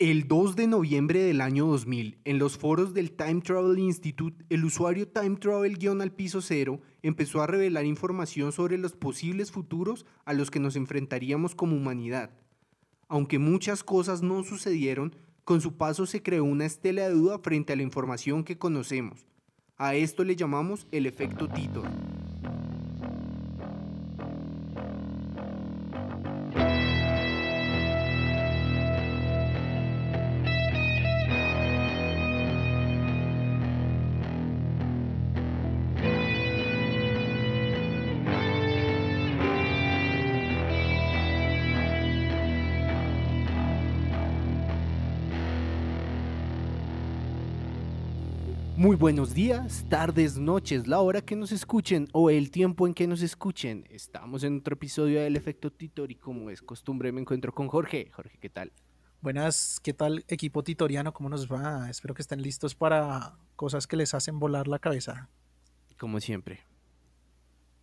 El 2 de noviembre del año 2000, en los foros del Time Travel Institute, el usuario Time Travel-al piso cero empezó a revelar información sobre los posibles futuros a los que nos enfrentaríamos como humanidad. Aunque muchas cosas no sucedieron, con su paso se creó una estela de duda frente a la información que conocemos. A esto le llamamos el efecto Titor. Buenos días, tardes, noches, la hora que nos escuchen o el tiempo en que nos escuchen. Estamos en otro episodio del Efecto Titor y como es costumbre me encuentro con Jorge. Jorge, ¿qué tal? Buenas, ¿qué tal equipo titoriano? ¿Cómo nos va? Espero que estén listos para cosas que les hacen volar la cabeza. Como siempre.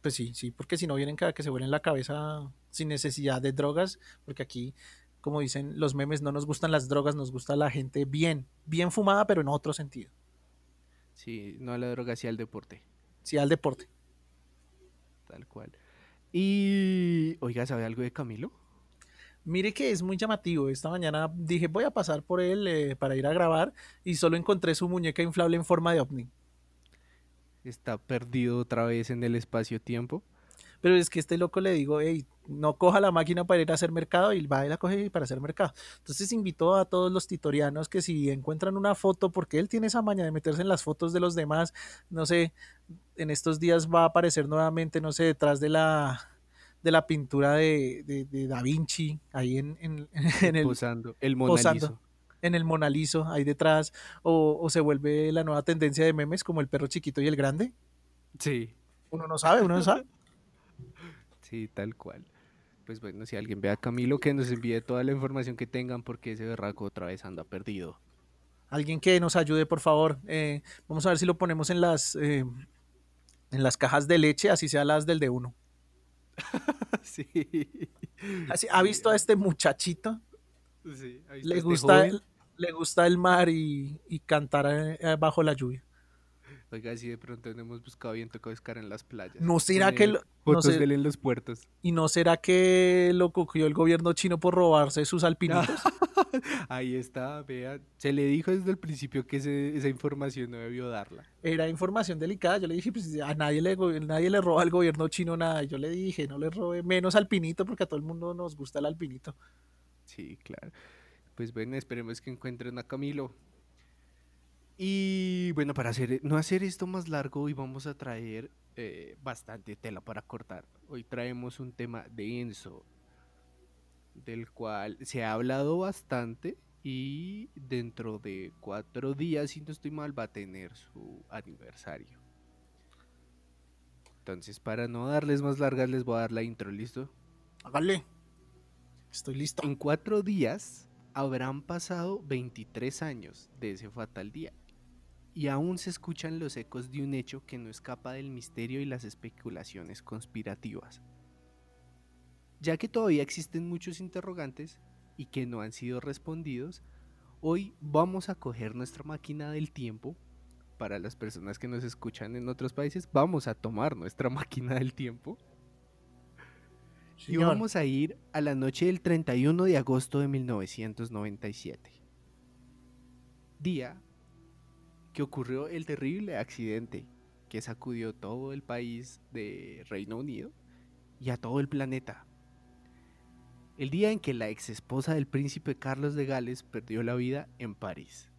Pues sí, sí, porque si no vienen cada que se vuelen la cabeza sin necesidad de drogas, porque aquí, como dicen los memes, no nos gustan las drogas, nos gusta la gente bien, bien fumada, pero en otro sentido. Sí, no a la droga, sí al deporte. Sí al deporte. Tal cual. Y, oiga, ¿sabe algo de Camilo? Mire que es muy llamativo. Esta mañana dije, voy a pasar por él eh, para ir a grabar y solo encontré su muñeca inflable en forma de ovni. Está perdido otra vez en el espacio-tiempo. Pero es que este loco le digo, hey, no coja la máquina para ir a hacer mercado y va y la coge para hacer mercado. Entonces invitó a todos los titorianos que si encuentran una foto, porque él tiene esa maña de meterse en las fotos de los demás, no sé, en estos días va a aparecer nuevamente, no sé, detrás de la de la pintura de, Da Vinci, ahí en, en, el... Posando, el Mona en el ahí detrás, o, o se vuelve la nueva tendencia de memes como el perro chiquito y el grande. Sí. Uno no sabe, uno no sabe. Sí, tal cual. Pues bueno, si alguien ve a Camilo, que nos envíe toda la información que tengan porque ese berraco otra vez anda perdido. Alguien que nos ayude, por favor. Eh, vamos a ver si lo ponemos en las, eh, en las cajas de leche, así sea las del de uno. sí. Así, ¿Ha visto a este muchachito? Sí, le, este gusta, le gusta el mar y, y cantar eh, bajo la lluvia. Oiga, si de pronto no hemos buscado bien, toca buscar en las playas. ¿No será que lo, fotos de él en los puertos? ¿Y no será que lo cogió el gobierno chino por robarse sus alpinitos? Ahí está, vea. Se le dijo desde el principio que esa información no debió darla. Era información delicada. Yo le dije, pues a nadie le, nadie le roba al gobierno chino nada. Yo le dije, no le robe menos alpinito porque a todo el mundo nos gusta el alpinito. Sí, claro. Pues bueno, esperemos que encuentren a Camilo. Y bueno, para hacer, no hacer esto más largo, hoy vamos a traer eh, bastante tela para cortar. Hoy traemos un tema denso, del cual se ha hablado bastante y dentro de cuatro días, si no estoy mal, va a tener su aniversario. Entonces, para no darles más largas, les voy a dar la intro, ¿listo? Hágale. Estoy listo. En cuatro días habrán pasado 23 años de ese fatal día y aún se escuchan los ecos de un hecho que no escapa del misterio y las especulaciones conspirativas. Ya que todavía existen muchos interrogantes y que no han sido respondidos, hoy vamos a coger nuestra máquina del tiempo. Para las personas que nos escuchan en otros países, vamos a tomar nuestra máquina del tiempo. Y vamos a ir a la noche del 31 de agosto de 1997. Día que ocurrió el terrible accidente que sacudió todo el país de Reino Unido y a todo el planeta. El día en que la ex esposa del príncipe Carlos de Gales perdió la vida en París.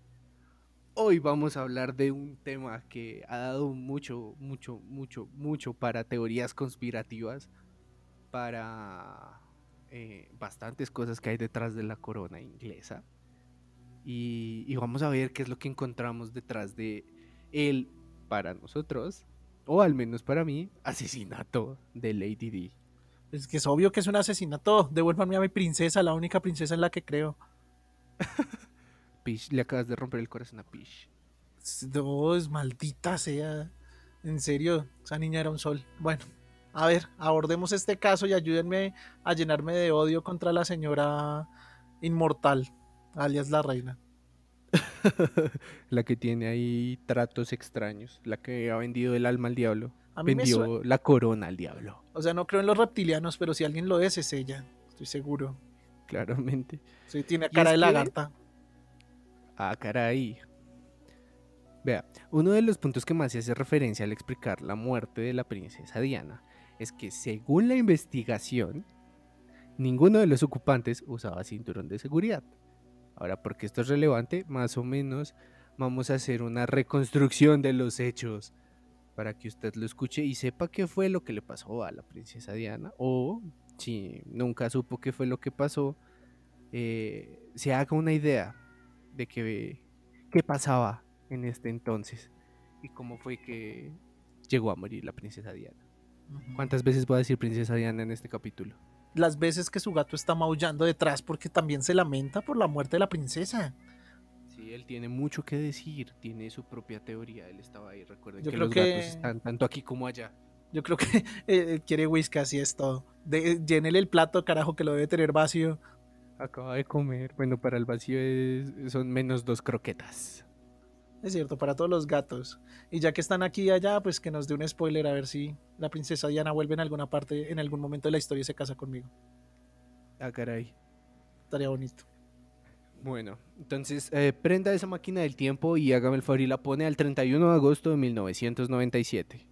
Hoy vamos a hablar de un tema que ha dado mucho, mucho, mucho, mucho para teorías conspirativas, para eh, bastantes cosas que hay detrás de la corona inglesa y, vamos a ver qué es lo que encontramos detrás de él para nosotros, o al menos para mí, asesinato de Lady D. Es que es obvio que es un asesinato. Devuélvanme a mi princesa, la única princesa en la que creo. Pish, le acabas de romper el corazón a Pish. Es maldita sea. En serio, esa niña era un sol. Bueno, a ver, abordemos este caso y ayúdenme a llenarme de odio contra la señora inmortal alias la reina. la que tiene ahí tratos extraños, la que ha vendido el alma al diablo. Vendió la corona al diablo, O sea, no creo en los reptilianos, pero si alguien lo es, es ella. Estoy seguro. claramente. Sí, tiene cara de que- lagarta. Ah, caray. Vea, uno de los puntos que más se hace referencia al explicar la muerte de la princesa Diana es que según la investigación, ninguno de los ocupantes usaba cinturón de seguridad. Ahora, porque esto es relevante, más o menos vamos a hacer una reconstrucción de los hechos para que usted lo escuche y sepa qué fue lo que le pasó a la princesa Diana o si nunca supo qué fue lo que pasó, eh, se haga una idea de que, qué pasaba en este entonces y cómo fue que llegó a morir la princesa Diana. ¿Cuántas veces voy a decir princesa Diana en este capítulo? Las veces que su gato está maullando detrás porque también se lamenta por la muerte de la princesa. Sí, él tiene mucho que decir, tiene su propia teoría, él estaba ahí, recuerden Yo que creo los que- gatos están tanto aquí como allá. Yo creo que eh, quiere whisky, así es todo. De, llénele el plato, carajo, que lo debe tener vacío. Acaba de comer, bueno, para el vacío es- son menos dos croquetas. Es cierto, para todos los gatos. Y ya que están aquí y allá, pues que nos dé un spoiler a ver si la princesa Diana vuelve en alguna parte, en algún momento de la historia y se casa conmigo. Ah, caray. Estaría bonito. Bueno, entonces eh, prenda esa máquina del tiempo y hágame el favor y la pone al 31 de agosto de 1997.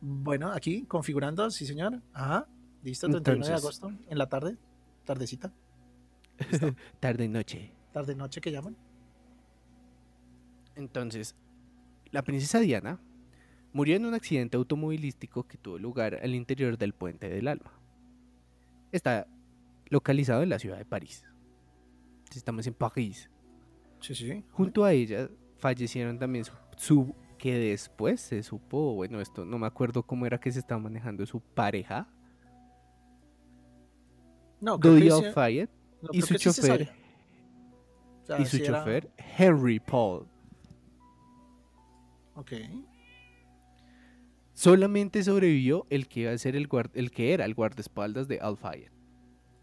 Bueno, aquí configurando, sí señor. Ajá. Listo, 31 de Entonces- agosto, en la tarde, tardecita, Tarde noche. tarde noche que llaman. Entonces, la princesa Diana murió en un accidente automovilístico que tuvo lugar al interior del Puente del Alma. Está localizado en la ciudad de París. Estamos en París. Sí, sí. Junto a ella fallecieron también su, su- que después se supo, bueno, esto no me acuerdo cómo era que se estaba manejando su pareja, No, creo que Dodi sí- Al-Fayed, no, y su chofer, sabe. O sea, y su sí era- chofer Henry Paul. Ok. Solamente sobrevivió el que iba a ser el, guard- el que era el guardaespaldas de Al-Fayed.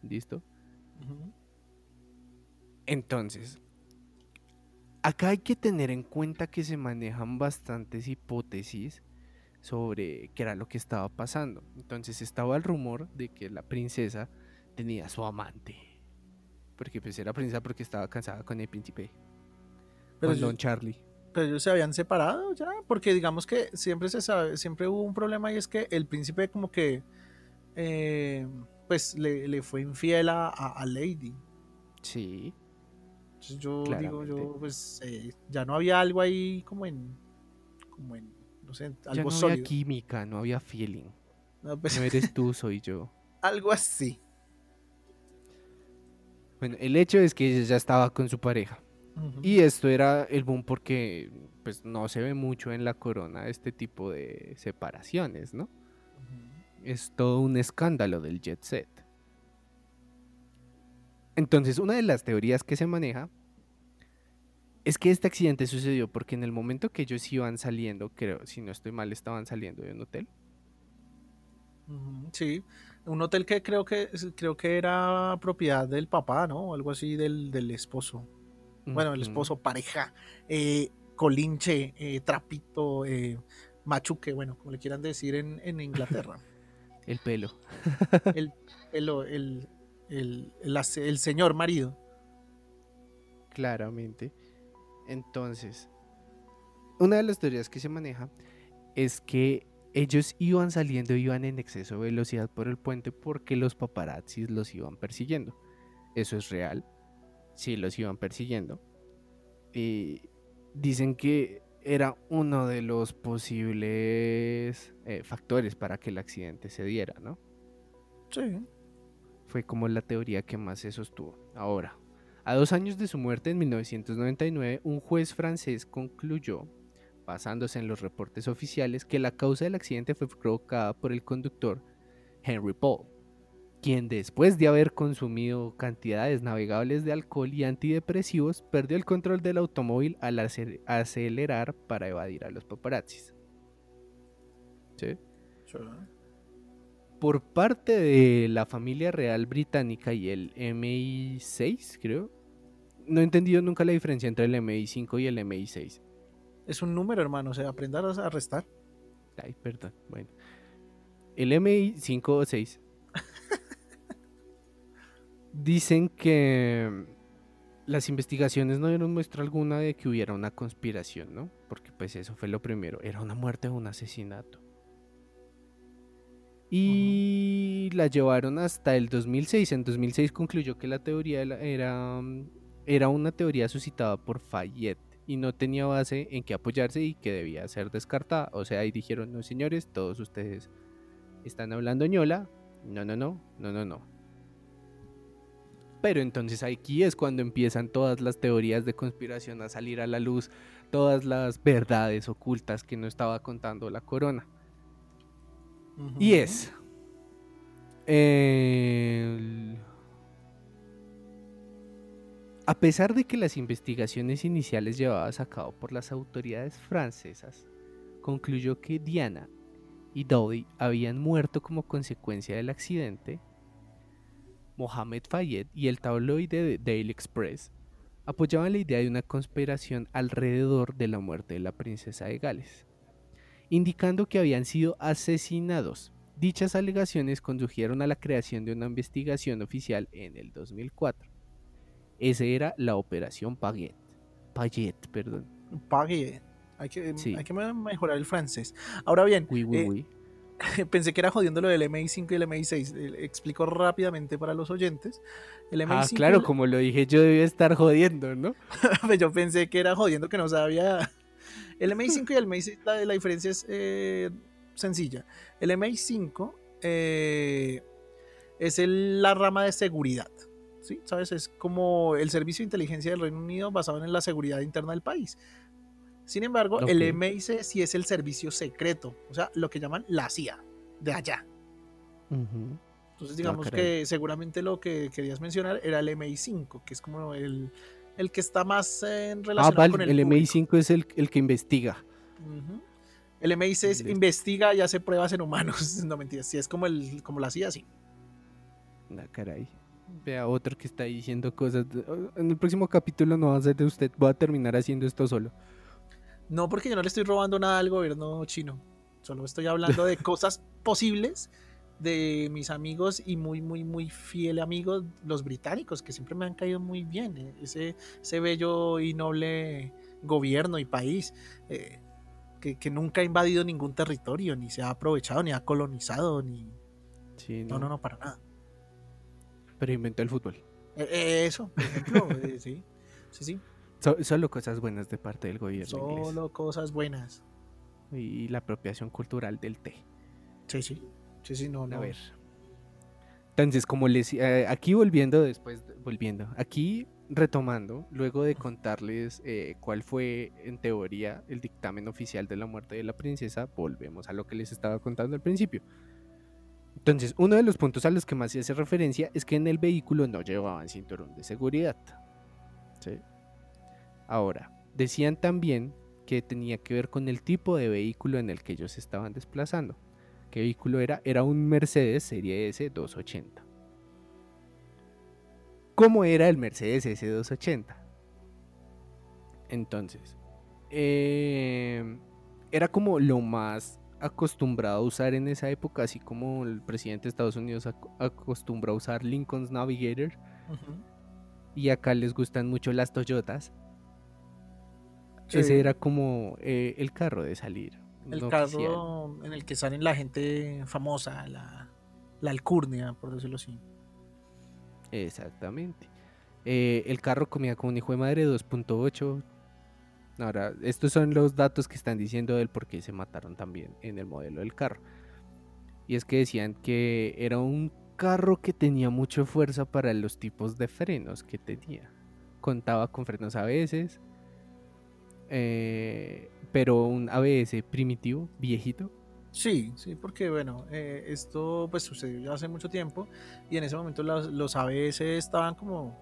¿Listo? Entonces, acá hay que tener en cuenta que se manejan bastantes hipótesis sobre qué era lo que estaba pasando. Entonces estaba el rumor de que la princesa tenía su amante. Porque pues era princesa porque estaba cansada con el príncipe. Pero con yo- Don Charlie. Pero ellos se habían separado ya, porque digamos que siempre se sabe, siempre hubo un problema y es que el príncipe como que eh, pues le, le fue infiel a, a- Lady. Sí. Entonces yo digo, yo pues eh, ya no había algo ahí como en, como en, no sé, Ya algo no sólido. había química, no había feeling. No, pues, No eres tú, soy yo. algo así. Bueno, el hecho es que ella ya estaba con su pareja. Y esto era el boom porque pues no se ve mucho en la corona este tipo de separaciones, ¿no? Es todo un escándalo del jet set. Entonces, una de las teorías que se maneja es que este accidente sucedió porque en el momento que ellos iban saliendo, creo, si no estoy mal, estaban saliendo de un hotel. Sí, un hotel que creo que creo que era propiedad del papá, ¿no? Algo así del, del esposo. Bueno, el esposo, pareja, eh, colinche, eh, trapito, eh, machuque, bueno, como le quieran decir en, en Inglaterra. El pelo. el, el, el, el, el el señor marido. Claramente. Entonces, una de las teorías que se maneja es que ellos iban saliendo, iban en exceso de velocidad por el puente porque los paparazzis los iban persiguiendo. Eso es real. Sí, los iban persiguiendo. Y dicen que era uno de los posibles eh, factores para que el accidente se diera, ¿no? Sí. Fue como la teoría que más se sostuvo. Ahora, a dos años de su muerte en 1999, un juez francés concluyó, basándose en los reportes oficiales, que la causa del accidente fue provocada por el conductor Henry Paul, quien después de haber consumido cantidades navegables de alcohol y antidepresivos, perdió el control del automóvil al ace- acelerar para evadir a los paparazzis. ¿Sí? por parte de la familia real británica y el MI6, creo, no he entendido nunca la diferencia entre el MI5 y el MI6. Es un número, hermano, o sea, aprendas a restar. Ay, perdón, bueno. El MI5 o 6 dicen que las investigaciones no dieron muestra alguna de que hubiera una conspiración, ¿no? Porque pues eso fue lo primero, era una muerte o un asesinato. Y la llevaron hasta el 2006. En 2006 concluyó que la teoría era, era una teoría suscitada por Fayette y no tenía base en que apoyarse y que debía ser descartada. O sea, ahí dijeron, no señores, todos ustedes están hablando ñola. No, no, no, no, no, no. Pero entonces aquí es cuando empiezan todas las teorías de conspiración a salir a la luz, todas las verdades ocultas que no estaba contando la corona. Y es... A pesar de que las investigaciones iniciales llevadas a cabo por las autoridades francesas concluyó que Diana y Dolly habían muerto como consecuencia del accidente, Mohamed Fayed y el tabloide Daily Express apoyaban la idea de una conspiración alrededor de la muerte de la princesa de Gales, indicando que habían sido asesinados. Dichas alegaciones condujeron a la creación de una investigación oficial en el 2004. Esa era la operación Paget. Paget, perdón. Paget. Hay que, hay que mejorar el francés. Ahora bien, eh, pensé que era jodiendo lo del MI5 y el MI6. Explico rápidamente para los oyentes. El MI5 ah, claro, como lo dije, yo debía estar jodiendo, ¿no? Pues yo pensé que era jodiendo que no sabía. El MI5 y el MI6, la, diferencia es eh, sencilla. El MI5 eh, es la rama de seguridad. ¿sí? ¿Sabes? Es como el servicio de inteligencia del Reino Unido basado en la seguridad interna del país. Sin embargo, el MIC sí es el servicio secreto, o sea, lo que llaman la CIA, de allá. Entonces, digamos que seguramente lo que querías mencionar era el MI5, que es como el, el que está más en relación ah, con el. El MI5 es el, el, que investiga. El MI6 investiga y hace pruebas en humanos. no mentiras, si es como, el, como la CIA, sí. Ah, caray. Vea otro que está diciendo cosas. En el próximo capítulo no va a ser de usted, voy a terminar haciendo esto solo. No porque yo no le estoy robando nada al gobierno chino. Solo estoy hablando de cosas posibles de mis amigos y muy, muy, muy fiel amigos, los británicos, que siempre me han caído muy bien. Eh, ese, ese bello y noble gobierno y país eh, que, nunca ha invadido ningún territorio, ni se ha aprovechado, ni ha colonizado, ni... no. no, no, para nada. Pero inventó el fútbol. Eh, eso, por ejemplo, sí, sí, sí solo cosas buenas de parte del gobierno. Solo cosas buenas. Y la apropiación cultural del té. Sí, sí. Sí, sí, no, no. A ver. Entonces, como les eh, aquí volviendo después, volviendo, aquí retomando, luego de contarles eh, cuál fue en teoría el dictamen oficial de la muerte de la princesa, volvemos a lo que les estaba contando al principio. Entonces, uno de los puntos a los que más se hace referencia es que en el vehículo no llevaban cinturón de seguridad. ¿sí? Ahora, decían también que tenía que ver con el tipo de vehículo en el que ellos estaban desplazando. ¿Qué vehículo era? Era un Mercedes Serie S280. ¿Cómo era el Mercedes S280? Entonces, eh, era como lo más acostumbrado a usar en esa época, así como el presidente de Estados Unidos acostumbra a usar Lincoln's Navigator. Y acá les gustan mucho las Toyotas. Ese era como eh, el carro de salir. El carro en el que salen la gente famosa, la, alcurnia, por decirlo así. Exactamente. Eh, el carro comía como un hijo de madre 2.8. Ahora, estos son los datos que están diciendo del por qué se mataron también en el modelo del carro. Y es que decían que era un carro que tenía mucha fuerza para los tipos de frenos que tenía. Contaba con frenos a veces, eh, pero un ABS primitivo, viejito. Sí, sí, porque bueno, eh, esto pues sucedió ya hace mucho tiempo y en ese momento los, ABS estaban como,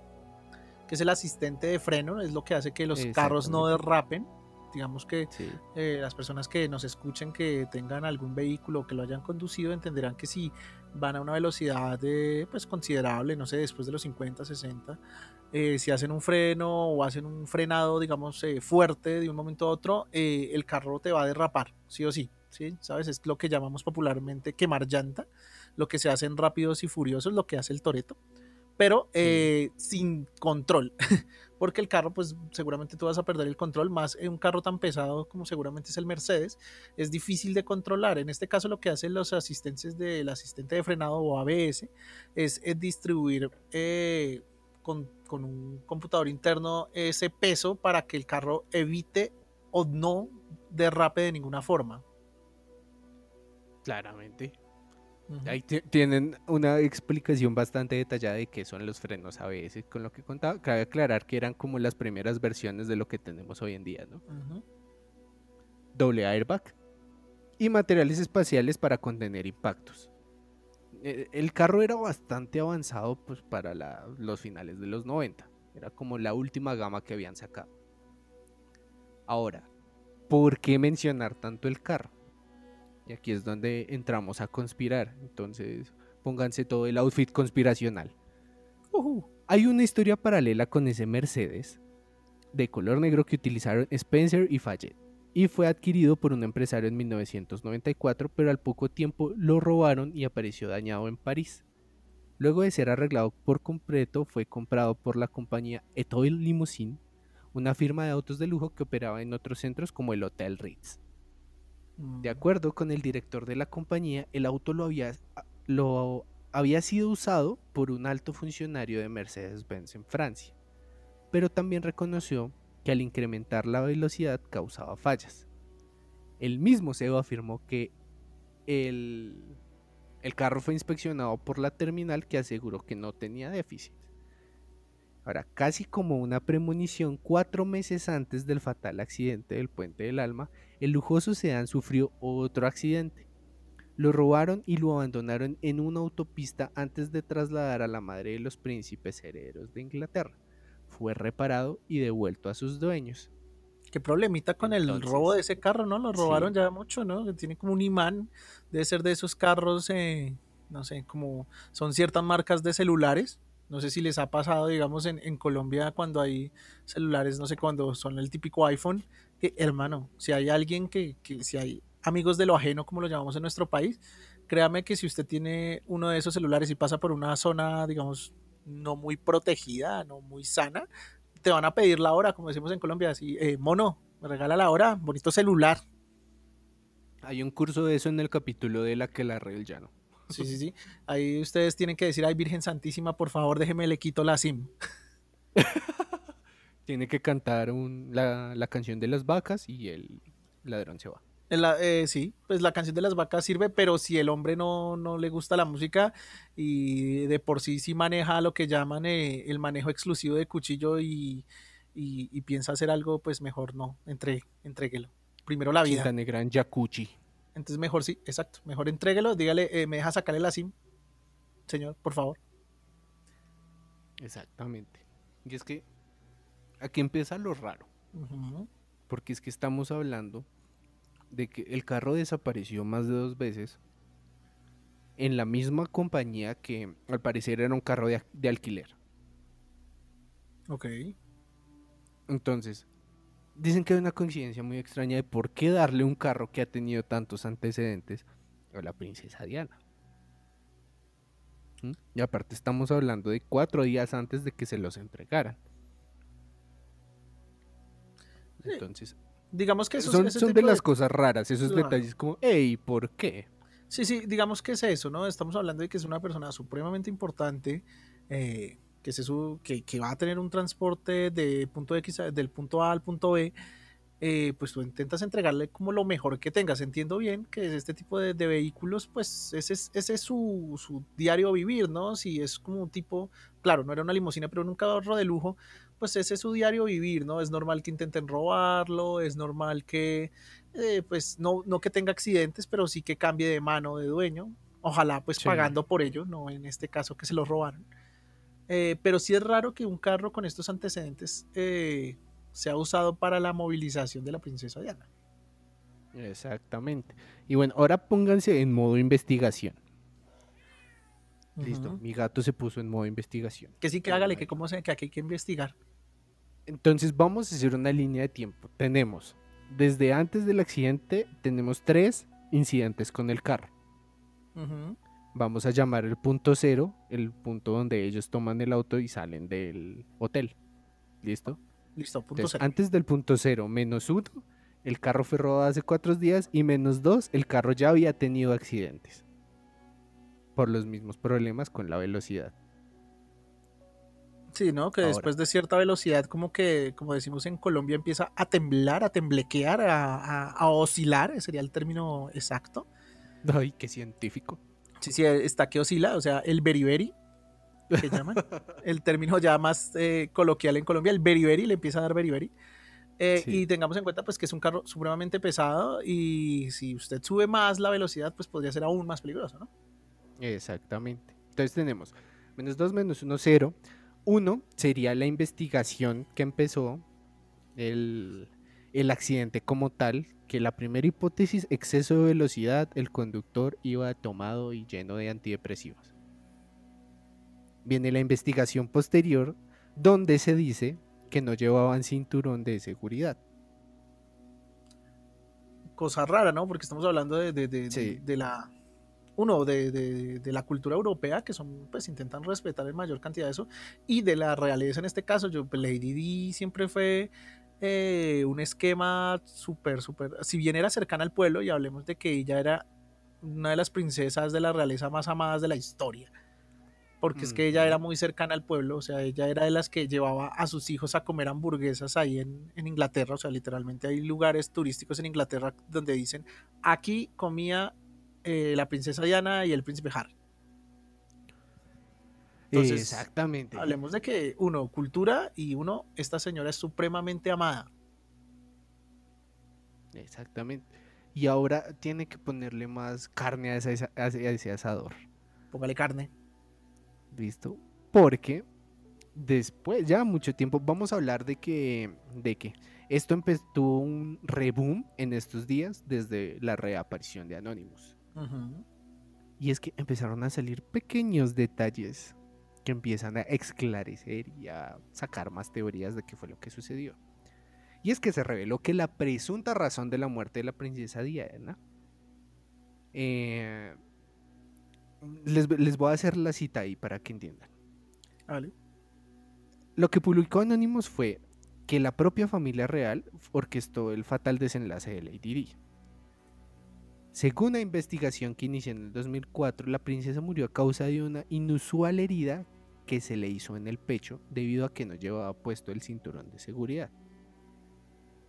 que es el asistente de freno, es lo que hace que los carros no derrapen. Digamos que eh, las personas que nos escuchen que tengan algún vehículo que lo hayan conducido entenderán que si van a una velocidad de, pues, considerable, no sé, después de los 50, 60, eh, si hacen un freno o hacen un frenado, digamos, eh, fuerte de un momento a otro, el carro te va a derrapar, sí o sí, ¿sí? ¿Sabes? Es lo que llamamos popularmente quemar llanta, lo que se hace en Rápidos y Furiosos, lo que hace el Toreto pero eh, sin control. Porque el carro, pues seguramente tú vas a perder el control, más en un carro tan pesado como seguramente es el Mercedes, es difícil de controlar. En este caso lo que hacen los asistentes del asistente de frenado o ABS es, distribuir eh, con, con un computador interno ese peso para que el carro evite o no derrape de ninguna forma. Claramente. Ahí tienen una explicación bastante detallada de qué son los frenos ABS. Con lo que contaba, cabe aclarar que eran como las primeras versiones de lo que tenemos hoy en día, ¿no? Doble airbag y materiales espaciales para contener impactos. E, el carro era bastante avanzado pues, para los finales de los 90. Era como la última gama que habían sacado. Ahora, ¿por qué mencionar tanto el carro? Y aquí es donde entramos a conspirar. Entonces, pónganse todo el outfit conspiracional. Hay una historia paralela con ese Mercedes de color negro que utilizaron Spencer y Fayette. Y fue adquirido por un empresario en 1994, pero al poco tiempo lo robaron y apareció dañado en París. Luego de ser arreglado por completo, fue comprado por la compañía Etoile Limousine, una firma de autos de lujo que operaba en otros centros como el Hotel Ritz. De acuerdo con el director de la compañía, el auto lo había, lo había sido usado por un alto funcionario de Mercedes-Benz en Francia, pero también reconoció que al incrementar la velocidad causaba fallas. El mismo CEO afirmó que el, el carro fue inspeccionado por la terminal que aseguró que no tenía déficit. Ahora, casi como una premonición, cuatro meses antes del fatal accidente del Puente del Alma, el lujoso sedán sufrió otro accidente. Lo robaron y lo abandonaron en una autopista antes de trasladar a la madre de los príncipes herederos de Inglaterra. Fue reparado y devuelto a sus dueños. Qué problemita con el robo de ese carro, ¿no? Lo robaron ya mucho, ¿no? Tiene como un imán. Debe ser de esos carros, eh, no sé, como son ciertas marcas de celulares no sé si les ha pasado, digamos, en, Colombia cuando hay celulares, no sé, cuando son el típico iPhone, que hermano, si hay alguien que, que, si hay amigos de lo ajeno, como lo llamamos en nuestro país, créame que si usted tiene uno de esos celulares y pasa por una zona, digamos, no muy protegida, no muy sana, te van a pedir la hora, como decimos en Colombia, así, eh, mono, me regala la hora, bonito celular. Hay un curso de eso en el capítulo de la que la red llano. Sí, sí, sí. Ahí ustedes tienen que decir, ay, Virgen Santísima, por favor, déjeme le quito la SIM. Tiene que cantar la, canción de las vacas y el ladrón se va. Eh, sí, pues la canción de las vacas sirve, pero si el hombre no, no le gusta la música y de por sí sí maneja lo que llaman eh, el manejo exclusivo de cuchillo y, piensa hacer algo, pues mejor no, entre, entréguelo. Primero la vida. negra en Yakuchi. Entonces mejor sí, exacto, mejor entréguelo, dígale, eh, me deja sacarle la SIM, señor, por favor. Exactamente. Y es que aquí empieza lo raro. Porque es que estamos hablando de que el carro desapareció más de dos veces en la misma compañía que al parecer era un carro de, de alquiler. Ok. Entonces, dicen que hay una coincidencia muy extraña de por qué darle un carro que ha tenido tantos antecedentes a la princesa Diana. ¿Mm? Y aparte estamos hablando de cuatro días antes de que se los entregaran. Entonces, digamos que son, son de las cosas raras, esos detalles como, hey, ¿por qué? Sí, sí, digamos que es eso, ¿no? Estamos hablando de que es una persona supremamente importante. Eh, que, su, que, que, va a tener un transporte de punto X, del punto A al punto B, eh, pues tú intentas entregarle como lo mejor que tengas. Entiendo bien que este tipo de, vehículos, pues ese es, ese es su, su, diario vivir, ¿no? Si es como un tipo, claro, no era una limusina, pero un carro de lujo, pues ese es su diario vivir, ¿no? Es normal que intenten robarlo, es normal que, eh, pues no, no que tenga accidentes, pero sí que cambie de mano de dueño. Ojalá pues pagando por ello, no en este caso que se lo robaron. Eh, pero sí es raro que un carro con estos antecedentes, eh, se ha usado para la movilización de la princesa Diana. Exactamente. Y bueno, ahora pónganse en modo investigación. Listo, mi gato se puso en modo investigación. Que sí, que hágale, que cómo se, que aquí hay que investigar. Entonces vamos a hacer una línea de tiempo. Tenemos, desde antes del accidente, tenemos tres incidentes con el carro. Vamos a llamar el punto cero, el punto donde ellos toman el auto y salen del hotel. ¿Listo? Listo, punto cero. Antes del punto cero, menos uno, el carro fue robado hace cuatro días y menos dos, el carro ya había tenido accidentes por los mismos problemas con la velocidad. Sí, ¿no? Que después de cierta velocidad, como que, como decimos en Colombia, empieza a temblar, a temblequear, a, oscilar, sería el término exacto. Ay, qué científico. Sí, sí, está que oscila, o sea, el beriberi, que llaman. el término ya más eh, coloquial en Colombia, el beriberi, le empieza a dar beriberi. Eh, y tengamos en cuenta pues que es un carro supremamente pesado y si usted sube más la velocidad pues podría ser aún más peligroso, ¿no? Exactamente. Entonces tenemos menos 2 menos 1, 0. 1 sería la investigación que empezó el, el accidente como tal, que la primera hipótesis, exceso de velocidad, el conductor iba tomado y lleno de antidepresivos. Viene la investigación posterior, donde se dice que no llevaban cinturón de seguridad. Cosa rara, ¿no? Porque estamos hablando de, de, la uno de, la cultura europea, que son, pues intentan respetar en mayor cantidad de eso, y de la realeza en este caso, yo, pues, Lady Di siempre fue eh, un esquema súper, súper, si bien era cercana al pueblo, y hablemos de que ella era una de las princesas de la realeza más amadas de la historia porque es que ella era muy cercana al pueblo, o sea, ella era de las que llevaba a sus hijos a comer hamburguesas ahí en, Inglaterra, o sea, literalmente hay lugares turísticos en Inglaterra donde dicen, aquí comía eh, la princesa Diana y el príncipe Harry. Exactamente. Hablemos de que, uno, cultura y uno, esta señora es supremamente amada. Exactamente. Y ahora tiene que ponerle más carne a ese, a ese asador. Póngale carne. ¿Listo? Porque después, ya mucho tiempo, vamos a hablar de que, de que esto empezó un reboom en estos días desde la reaparición de Anonymous. Y es que empezaron a salir pequeños detalles que empiezan a esclarecer y a sacar más teorías de qué fue lo que sucedió. Y es que se reveló que la presunta razón de la muerte de la princesa Diana eh, les, voy a hacer la cita ahí para que entiendan. Lo que publicó Anonymous fue que la propia familia real orquestó el fatal desenlace de Lady Di. Según la investigación que inició en el 2004, la princesa murió a causa de una inusual herida que se le hizo en el pecho debido a que no llevaba puesto el cinturón de seguridad.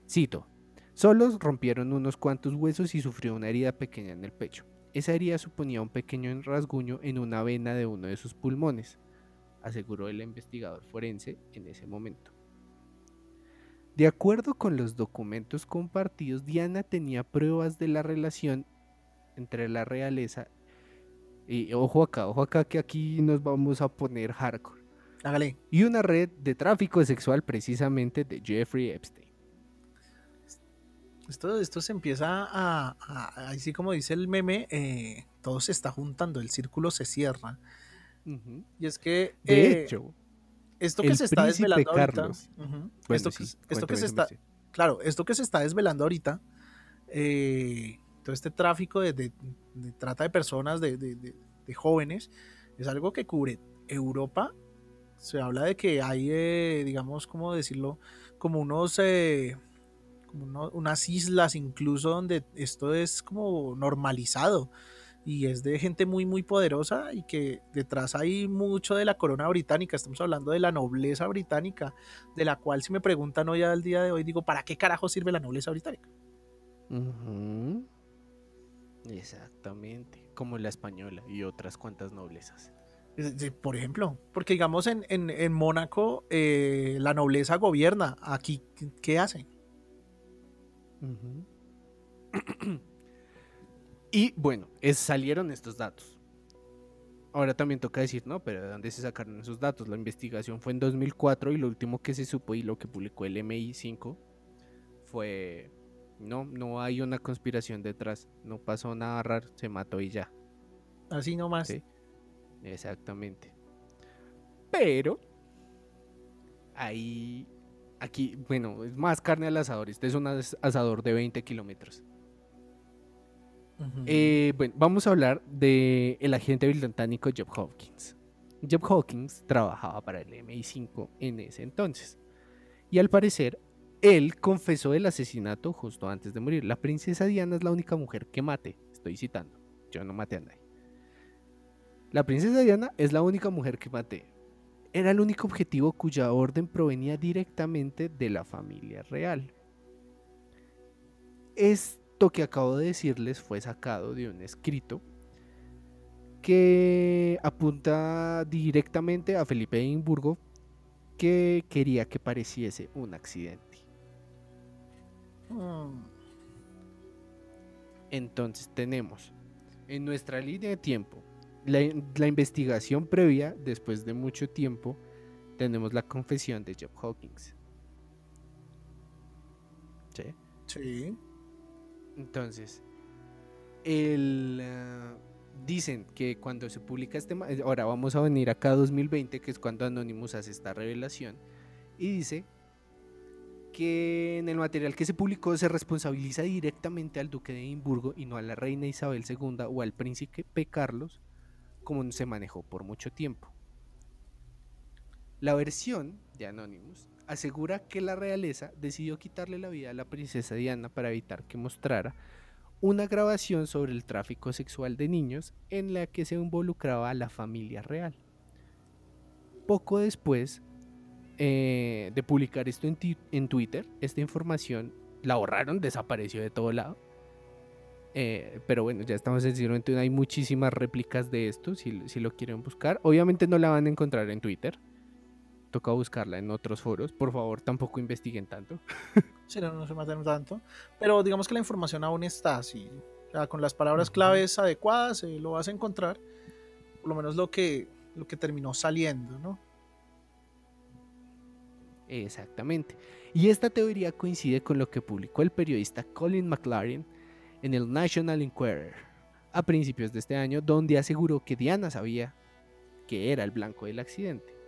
Cito, solos rompieron unos cuantos huesos y sufrió una herida pequeña en el pecho. Esa herida suponía un pequeño rasguño en una vena de uno de sus pulmones, aseguró el investigador forense en ese momento. De acuerdo con los documentos compartidos, Diana tenía pruebas de la relación entre la realeza y ojo acá, ojo acá que aquí nos vamos a poner hardcore. Hágale. Y una red de tráfico sexual precisamente de Jeffrey Epstein. Esto, esto se empieza a, así como dice el meme, eh, todo se está juntando, el círculo se cierra. Y es que... De eh, hecho, esto que se está desvelando ahorita... esto, que se está... Claro, esto que se está desvelando ahorita, eh, todo este tráfico de, trata de personas, de, jóvenes, es algo que cubre Europa. Se habla de que hay, digamos, ¿cómo decirlo? Como unos unas islas incluso donde esto es como normalizado y es de gente muy muy poderosa y que detrás hay mucho de la corona británica, estamos hablando de la nobleza británica, de la cual si me preguntan hoy al día de hoy digo, ¿para qué carajo sirve la nobleza británica? Exactamente, como la española y otras cuantas noblezas. Por ejemplo, porque digamos en, en, Mónaco eh, la nobleza gobierna, aquí ¿qué hacen? y bueno, salieron estos datos. Ahora también toca decir, no, pero ¿de dónde se sacaron esos datos? La investigación fue en 2004 y lo último que se supo y lo que publicó el MI5 fue, no, no hay una conspiración detrás, no pasó nada raro, se mató y ya. Así nomás. Sí, exactamente. Pero, ahí, aquí, bueno, es más carne al asador. Este es un asador de 20 kilómetros. Eh, bueno, vamos a hablar del el agente británico Job Hawkins. Job Hawkins trabajaba para el MI5 en ese entonces. Y al parecer, él confesó el asesinato justo antes de morir. La princesa Diana es la única mujer que mate. Estoy citando. Yo no maté a nadie. La princesa Diana es la única mujer que maté. Era el único objetivo cuya orden provenía directamente de la familia real. Es que acabo de decirles fue sacado de un escrito que apunta directamente a Felipe de Edimburgo que quería que pareciese un accidente. Mm. Entonces tenemos en nuestra línea de tiempo la, la, investigación previa, después de mucho tiempo, tenemos la confesión de Job Hawkins. ¿Sí? Sí. Entonces, el, ah, dicen que cuando se publica este... Ahora vamos a venir acá a 2020, que es cuando Anonymous hace esta revelación, y dice que en el material que se publicó se responsabiliza directamente al duque de Edimburgo y no a la reina Isabel II o al príncipe Carlos, como se manejó por mucho tiempo. La versión de Anonymous asegura que la realeza decidió quitarle la vida a la princesa Diana para evitar que mostrara una grabación sobre el tráfico sexual de niños en la que se involucraba a la familia real. Poco después eh, de publicar esto en, Twitter, esta información la borraron, desapareció de todo lado. Eh, pero bueno, ya estamos en siglo hay muchísimas réplicas de esto, si, si lo quieren buscar. Obviamente no la van a encontrar en Twitter, toca buscarla en otros foros. Por favor, tampoco investiguen tanto. sí, no, se maten tanto. Pero digamos que la información aún está así. con las palabras claves adecuadas eh, lo vas a encontrar. Por lo menos lo que, lo que terminó saliendo, ¿no? Exactamente. Y esta teoría coincide con lo que publicó el periodista Colin McLaren en el National Enquirer a principios de este año, donde aseguró que Diana sabía que era el blanco del accidente.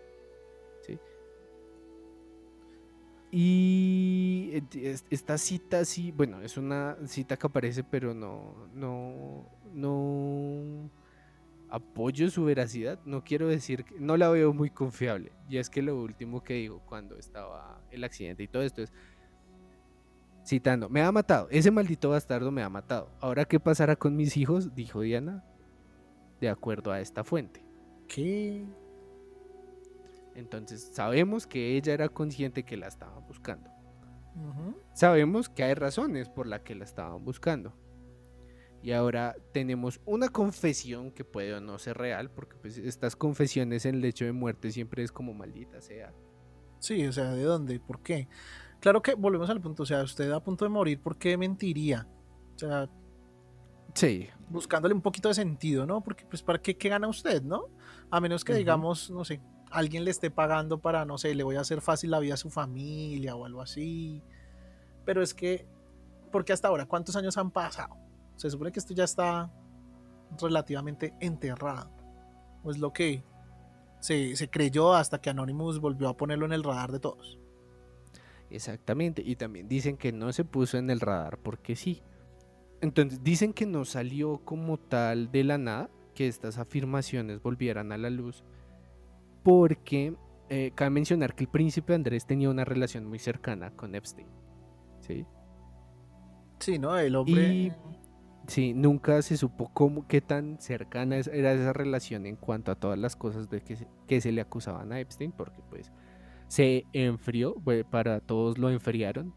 Y esta cita sí, bueno, es una cita que aparece, pero no, no, no apoyo su veracidad. No quiero decir que no la veo muy confiable. Y es que lo último que digo cuando estaba el accidente y todo esto es citando, me ha matado, ese maldito bastardo me ha matado. Ahora qué pasará con mis hijos, dijo Diana, de acuerdo a esta fuente. ¿Qué? Entonces sabemos que ella era consciente que la estaban buscando. Sabemos que hay razones por las que la estaban buscando. Y ahora tenemos una confesión que puede o no ser real, porque pues estas confesiones en el hecho de muerte siempre es como maldita sea. Sí, o sea, ¿de dónde? ¿Por qué? Claro que volvemos al punto, o sea, usted a punto de morir, ¿por qué mentiría? O sea, sí. buscándole un poquito de sentido, ¿no? Porque pues para qué, qué gana usted, ¿no? A menos que digamos, no sé, alguien le esté pagando para, no sé, le voy a hacer fácil la vida a su familia o algo así. Pero es que, porque hasta ahora, ¿cuántos años han pasado? Se supone que esto ya está relativamente enterrado. O es lo que se, se creyó hasta que Anonymous volvió a ponerlo en el radar de todos. Exactamente, y también dicen que no se puso en el radar porque sí. Entonces dicen que no salió como tal de la nada, que estas afirmaciones volvieran a la luz porque eh, cabe mencionar que el príncipe Andrés tenía una relación muy cercana con Epstein. ¿Sí? Sí, ¿no? El hombre... Y, sí, nunca se supo cómo, qué tan cercana era esa relación en cuanto a todas las cosas de que se, que se le acusaban a Epstein, porque pues se enfrió, para todos lo enfriaron,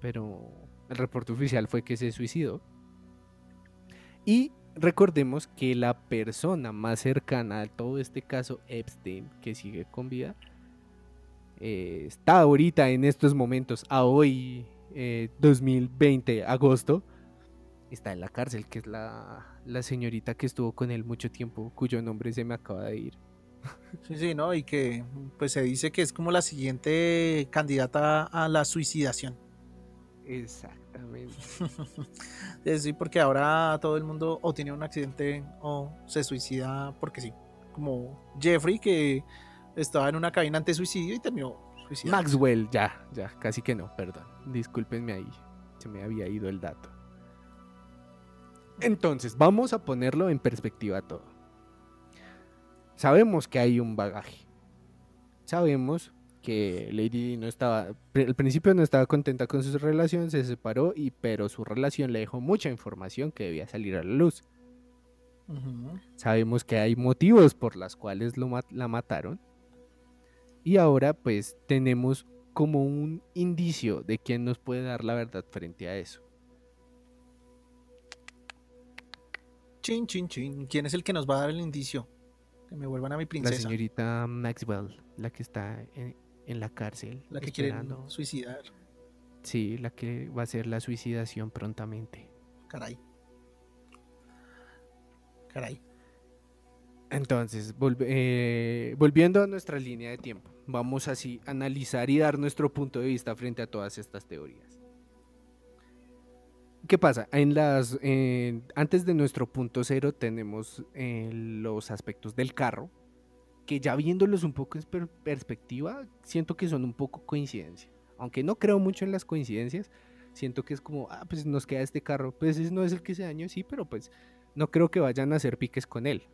pero el reporte oficial fue que se suicidó. Y recordemos que la persona más cercana a todo este caso, Epstein, que sigue con vida, eh, está ahorita en estos momentos, a hoy, 2020, eh, agosto, está en la cárcel, que es la, la señorita que estuvo con él mucho tiempo, cuyo nombre se me acaba de ir. Sí, sí, ¿no? Y que pues se dice que es como la siguiente candidata a la suicidación. Exactamente. sí, porque ahora todo el mundo o tiene un accidente o se suicida porque sí. Como Jeffrey que estaba en una cabina ante suicidio y terminó suicidando. Maxwell, ya, ya, casi que no, perdón. Discúlpenme ahí. Se me había ido el dato. Entonces, vamos a ponerlo en perspectiva todo. Sabemos que hay un bagaje. Sabemos que Lady no estaba, al principio no estaba contenta con su relación, se separó, y, pero su relación le dejó mucha información que debía salir a la luz. Sabemos que hay motivos por los cuales lo, la mataron. Y ahora pues tenemos como un indicio de quién nos puede dar la verdad frente a eso. Chin, chin, chin. ¿Quién es el que nos va a dar el indicio? Que me vuelvan a mi princesa. La señorita Maxwell, la que está en, la cárcel. La que quiere suicidar. Sí, la que va a hacer la suicidación prontamente. Caray. Caray. Entonces, eh, volviendo a nuestra línea de tiempo, vamos así a analizar y dar nuestro punto de vista frente a todas estas teorías. ¿Qué pasa? En las, antes de nuestro punto cero tenemos eh, los aspectos del carro, que ya viéndolos un poco en perspectiva, siento que son un poco coincidencia. Aunque no creo mucho en las coincidencias, siento que es como, ah, pues nos queda este carro, pues ese no es el que se dañó, sí, pero pues no creo que vayan a hacer piques con él.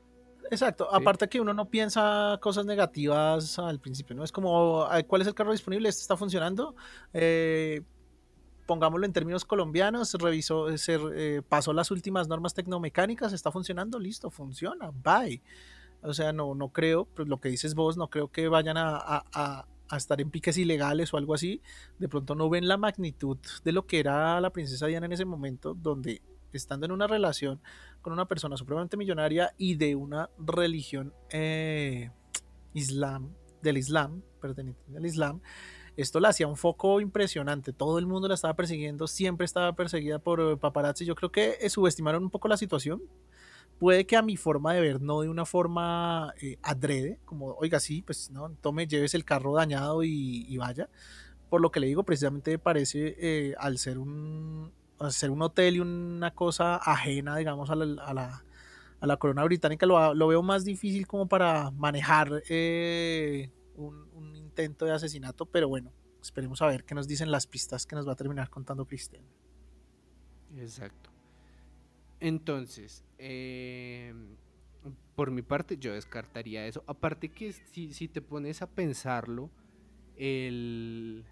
Exacto, aparte que uno no piensa cosas negativas al principio, ¿no? Es como, ¿cuál es el carro disponible? ¿Este está funcionando? Eh, pongámoslo en términos colombianos, revisó, se, eh, pasó las últimas normas tecnomecánicas, está funcionando, listo, funciona, bye. O sea, no, no creo, pues lo que dices vos, no creo que vayan a, estar en piques ilegales o algo así. De pronto no ven la magnitud de lo que era la princesa Diana en ese momento, donde estando en una relación con una persona supremamente millonaria y de una religión eh, islam, del islam, perteneciente al islam, esto le hacía un foco impresionante. Todo el mundo la estaba persiguiendo, siempre estaba perseguida por eh, paparazzi. Yo creo que eh, subestimaron un poco la situación. Puede que a mi forma de ver, no de una forma eh, adrede, como, oiga, sí, pues no, tome, lleves el carro dañado y, vaya. Por lo que le digo, precisamente parece, al ser un, ser un hotel y una cosa ajena, digamos, a la, a la, corona británica, lo, lo, veo más difícil como para manejar un, intento de asesinato, pero bueno, esperemos a ver qué nos dicen las pistas que nos va a terminar contando Cristian. Exacto. Entonces, em, por mi parte yo descartaría eso. Aparte que si, si te pones a pensarlo, el...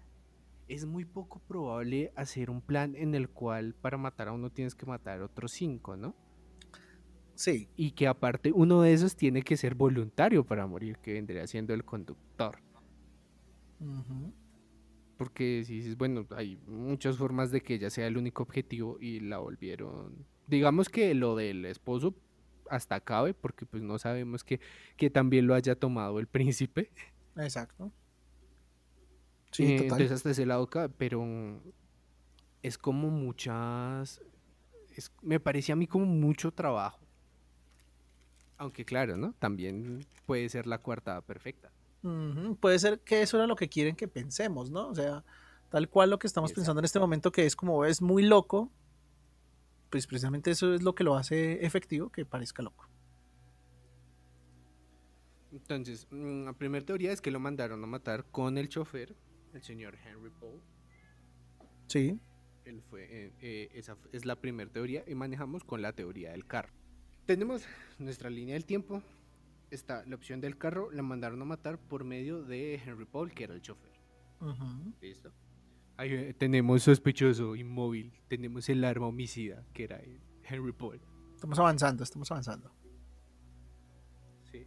es muy poco probable hacer un plan en el cual para matar a uno tienes que matar a otros cinco, ¿no? Sí. Y que aparte uno de esos tiene que ser voluntario para morir, que vendría siendo el conductor. Porque si dices, bueno, hay muchas formas de que ella sea el único objetivo y la volvieron. Digamos que lo del esposo hasta acabe, porque pues no sabemos que, que también lo haya tomado el príncipe. Exacto. Sí, eh, Entonces hasta ese lado pero es como muchas. me parece a mí como mucho trabajo. Aunque claro, ¿no? También puede ser la cuarta perfecta. Puede ser que eso era lo que quieren que pensemos, ¿no? O sea, tal cual lo que estamos pensando en este momento, que es como es muy loco, pues precisamente eso es lo que lo hace efectivo, que parezca loco. Entonces, mm, la primera teoría es que lo mandaron a matar con el chofer, el señor Henry Paul. Sí. Él fue, eh, eh, esa es la primera teoría y manejamos con la teoría del carro. Tenemos nuestra línea del tiempo, está la opción del carro, la mandaron a matar por medio de Henry Paul, que era el chofer. ¿Listo? Ahí eh, tenemos sospechoso inmóvil, tenemos el arma homicida, que era Henry Paul. Estamos avanzando, estamos avanzando. Sí.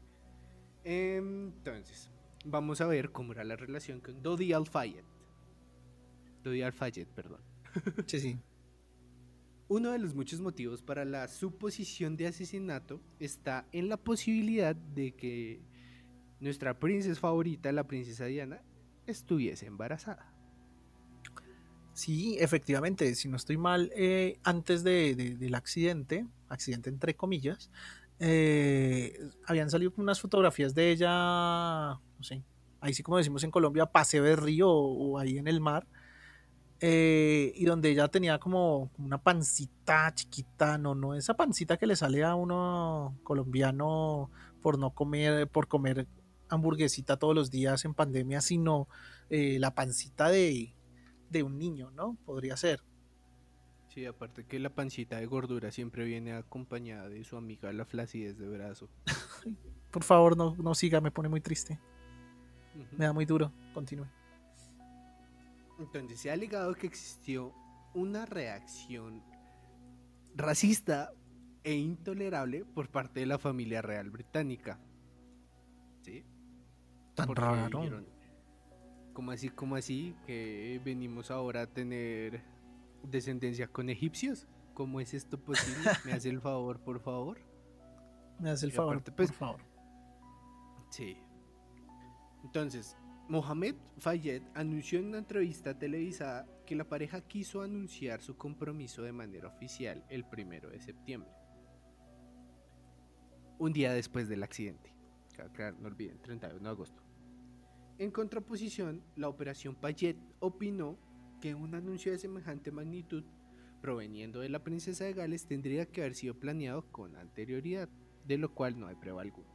Entonces, vamos a ver cómo era la relación con Dodi Al-Fayed. Dodi Al-Fayed, perdón. Sí, sí. Uno de los muchos motivos para la suposición de asesinato está en la posibilidad de que nuestra princesa favorita, la princesa Diana, estuviese embarazada. Sí, efectivamente, si no estoy mal, eh, antes de, de- del accidente, accidente entre comillas, eh, habían salido unas fotografías de ella, no sé, ahí sí como decimos en Colombia, paseo de río o, o ahí en el mar, eh, y donde ella tenía como, una pancita chiquita, no, no esa pancita que le sale a uno colombiano por no comer, por comer hamburguesita todos los días en pandemia, sino eh, la pancita de, de un niño, ¿no? Podría ser. Sí, aparte que la pancita de gordura siempre viene acompañada de su amiga la flacidez de brazo. Por favor, no, no siga, me pone muy triste. Me da muy duro. Continúe. Entonces se ha alegado que existió una reacción racista e intolerable por parte de la familia real británica. ¿Sí? Tan raro. dijeron, ¿Cómo así, cómo así? Que venimos ahora a tener descendencia con egipcios. ¿Cómo es esto posible? ¿Me hace el favor, por favor? Me hace el Y favor, aparte, pues, por favor. Sí. Entonces, Mohamed Fayed anunció en una entrevista televisada que la pareja quiso anunciar su compromiso de manera oficial el primero de septiembre. Un día después del accidente. No olviden, 31 de agosto. En contraposición, la operación Payet opinó que un anuncio de semejante magnitud proveniendo de la princesa de Gales tendría que haber sido planeado con anterioridad, de lo cual no hay prueba alguna.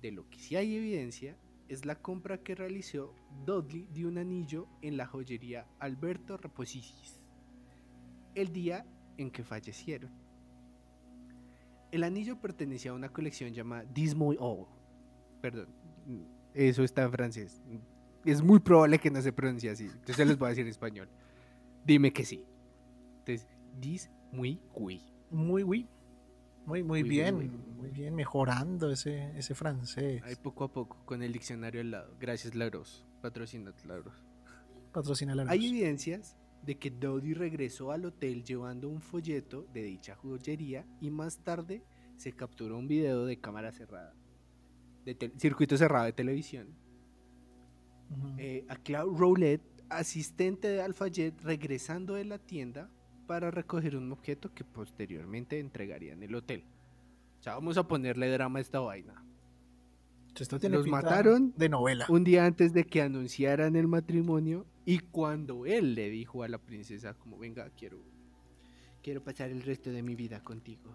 De lo que sí hay evidencia es la compra que realizó Dudley de un anillo en la joyería Alberto Reposicis, el día en que fallecieron. El anillo pertenecía a una colección llamada Dismoy All. Perdón, eso está en francés. Es muy probable que no se pronuncie así. Entonces los voy a decir en español. Dime que sí. Entonces, Dis muy oui. Muy, muy. Bien. muy. Muy bien, mejorando ese, ese francés. Ahí poco a poco, con el diccionario al lado. Gracias, Lagros. Patrocina Lagros. Patrocina la Hay evidencias de que Dodi regresó al hotel llevando un folleto de dicha joyería y más tarde se capturó un video de cámara cerrada, de circuito cerrado de televisión. Eh, a Claude Roulet, asistente de Alfayet, regresando de la tienda para recoger un objeto que posteriormente entregaría en el hotel. O sea, vamos a ponerle drama a esta vaina. Esto tiene los mataron. de novela. un día antes de que anunciaran el matrimonio y cuando él le dijo a la princesa como venga quiero quiero pasar el resto de mi vida contigo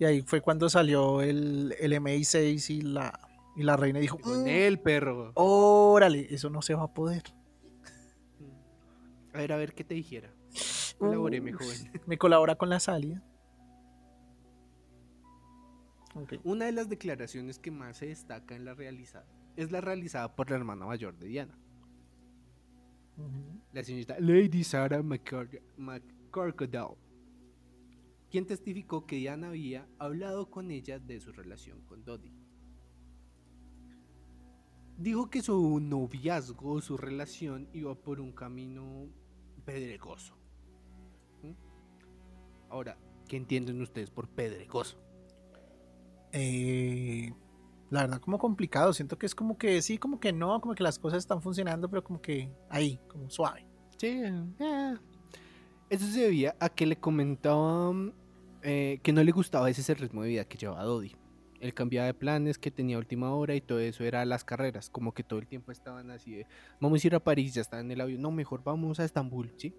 Y ahí fue cuando salió el, el MI6 y la, y la reina dijo, con "Mm, él perro órale, eso no se va a poder. a ver a ver qué te dijera Uy, joven. Me colabora con la salida. Una de las declaraciones que más se destaca en la realizada es la realizada por la hermana mayor de Diana la señorita Lady Sarah McCor- McCorkadale, quien testificó que Diana había hablado con ella de su relación con Dodi. Dijo que su noviazgo, su relación, iba por un camino pedregoso. Ahora, ¿qué entienden ustedes por pedregoso? Eh, la verdad, como complicado. Siento que es como que sí, como que no, como que las cosas están funcionando, pero como que ahí, como suave. Sí, eh. Eso se debía a que le comentaban eh, que no le gustaba ese ritmo de vida que llevaba Dodi. Él cambiaba de planes, que tenía última hora y todo eso era las carreras. Como que todo el tiempo estaban así de, vamos a ir a París, ya está en el avión. No, mejor vamos a Estambul, ¿sí?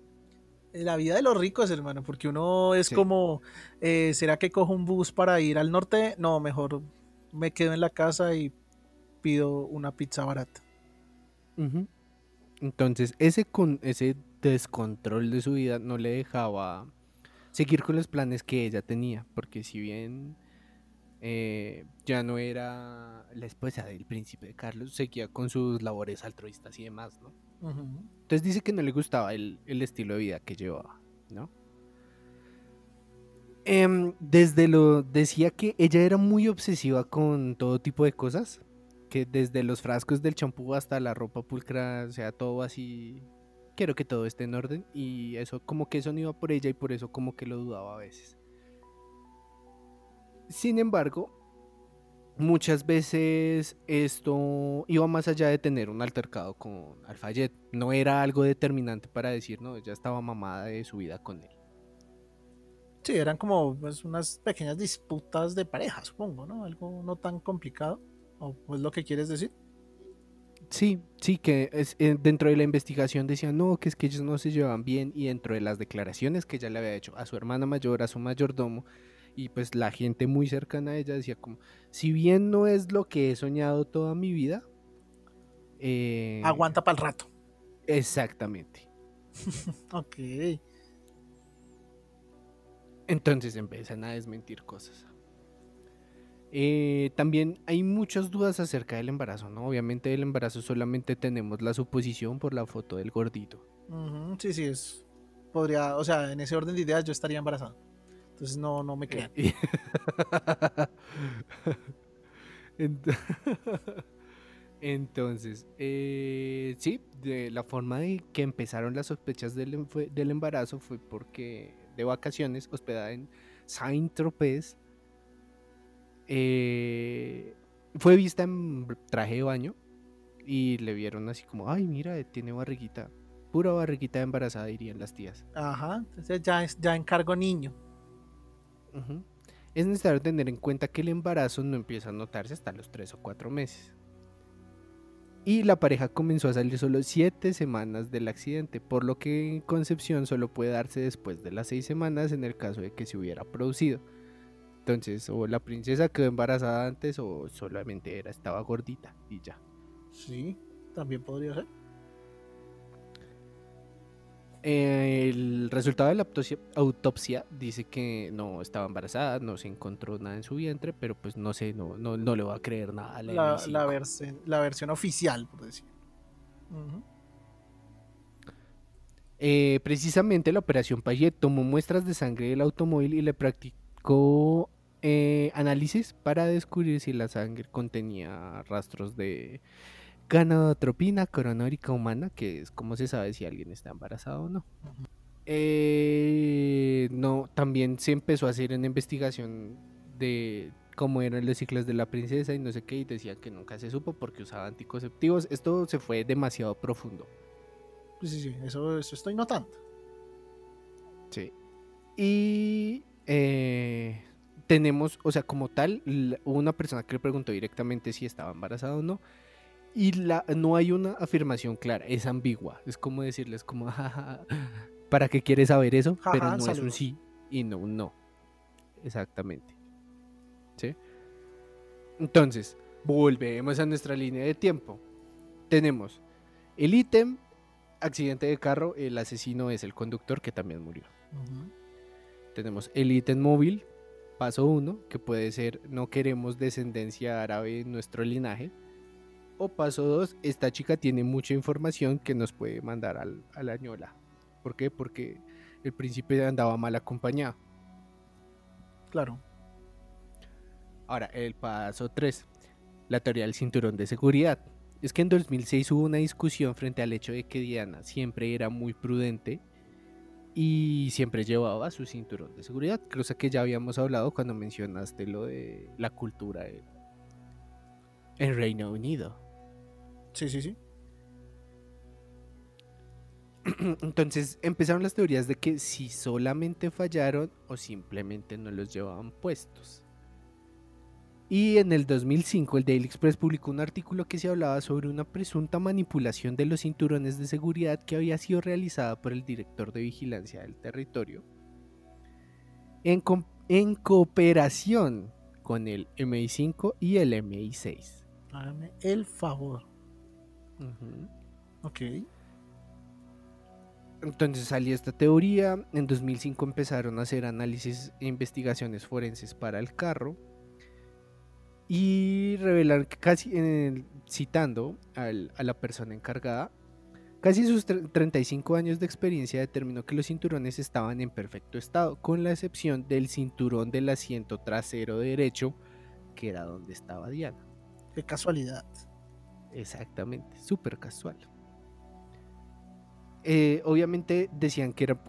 La vida de los ricos, hermano, porque uno es Sí. como, eh, ¿será que cojo un bus para ir al norte? No, mejor me quedo en la casa y pido una pizza barata. Entonces, ese, con, ese descontrol de su vida no le dejaba seguir con los planes que ella tenía, porque si bien eh, ya no era la esposa del príncipe de Carlos, seguía con sus labores altruistas y demás, ¿no? Entonces dice que no le gustaba el, el estilo de vida que llevaba, ¿no? Em, desde lo decía que ella era muy obsesiva con todo tipo de cosas, que desde los frascos del champú hasta la ropa pulcra, o sea, todo así, quiero que todo esté en orden y eso como que eso no iba por ella y por eso como que lo dudaba a veces. Sin embargo, muchas veces esto iba más allá de tener un altercado con Alfayet. No era algo determinante para decir, no, ella estaba mamada de su vida con él. Sí, eran como pues, unas pequeñas disputas de pareja, supongo, ¿no? Algo no tan complicado. ¿O es lo que quieres decir? Sí, sí, que es, eh, dentro de la investigación decían, no, que es que ellos no se llevan bien y dentro de las declaraciones que ella le había hecho a su hermana mayor, a su mayordomo, y pues la gente muy cercana a ella decía como, si bien no es lo que he soñado toda mi vida, eh, aguanta para el rato. Exactamente. ok. Entonces empiezan a desmentir cosas. Eh, también hay muchas dudas acerca del embarazo, ¿no? Obviamente del embarazo solamente tenemos la suposición por la foto del gordito. sí, sí, es. Podría, o sea, en ese orden de ideas yo estaría embarazada. Entonces no, no me crean. Entonces, eh, sí, de la forma de que empezaron las sospechas del, del embarazo fue porque de vacaciones, hospedada en Saint-Tropez, eh, fue vista en traje de baño y le vieron así como, ay, mira, tiene barriguita, pura barriguita embarazada, dirían las tías. Ajá, entonces ya, ya encargo niño. Es necesario tener en cuenta que el embarazo no empieza a notarse hasta los 3 o 4 meses. Y la pareja comenzó a salir solo 7 semanas del accidente, por lo que concepción solo puede darse después de las 6 semanas en el caso de que se hubiera producido. Entonces, o la princesa quedó embarazada antes o solamente era, estaba gordita y ya. Sí, también podría ser. El resultado de la autopsia, dice que no estaba embarazada, no se encontró nada en su vientre, pero pues no sé, no, no, le va a creer nada a la, la, versión oficial, por decir. Eh, precisamente la operación Payet tomó muestras de sangre del automóvil y le practicó eh, análisis para descubrir si la sangre contenía rastros de Ganadotropina coronórica humana, que es como se sabe si alguien está embarazado o no. Eh, no, también se empezó a hacer una investigación de cómo eran los ciclos de la princesa y no sé qué, y decían que nunca se supo porque usaba anticonceptivos. Esto se fue demasiado profundo. Sí, sí, sí, eso, eso estoy notando. Sí. Y eh, tenemos, o sea, como tal, una persona que le preguntó directamente si estaba embarazada o no y la, no hay una afirmación clara, es ambigua. Es como decirles como, ¿para qué quieres saber eso? Pero no es un sí y no un no. Exactamente. ¿Sí? Entonces, volvemos a nuestra línea de tiempo. Tenemos el ítem, accidente de carro, el asesino es el conductor que también murió. Tenemos el ítem móvil, paso uno, que puede ser no queremos descendencia árabe en nuestro linaje. O paso 2, esta chica tiene mucha información que nos puede mandar al, a la ñola. ¿Por qué? Porque el príncipe andaba mal acompañado. Claro. Ahora, el paso 3, la teoría del cinturón de seguridad. Es que en 2006 hubo una discusión frente al hecho de que Diana siempre era muy prudente y siempre llevaba su cinturón de seguridad, cosa que ya habíamos hablado cuando mencionaste lo de la cultura en Reino Unido. Sí, sí, sí. Entonces empezaron las teorías de que si solamente fallaron o simplemente no los llevaban puestos. Y en el 2005 el Daily Express publicó un artículo que se hablaba sobre una presunta manipulación de los cinturones de seguridad que había sido realizada por el director de vigilancia del territorio en, en cooperación con el MI5 y el MI6. Hágame el favor. Ok. Entonces salió esta teoría. En 2005 empezaron a hacer análisis e investigaciones forenses para el carro. Y revelar que casi, citando a la persona encargada, casi sus 35 años de experiencia determinó que los cinturones estaban en perfecto estado, con la excepción del cinturón del asiento trasero derecho, que era donde estaba Diana. Qué casualidad. Exactamente, súper casual. Eh, obviamente decían que era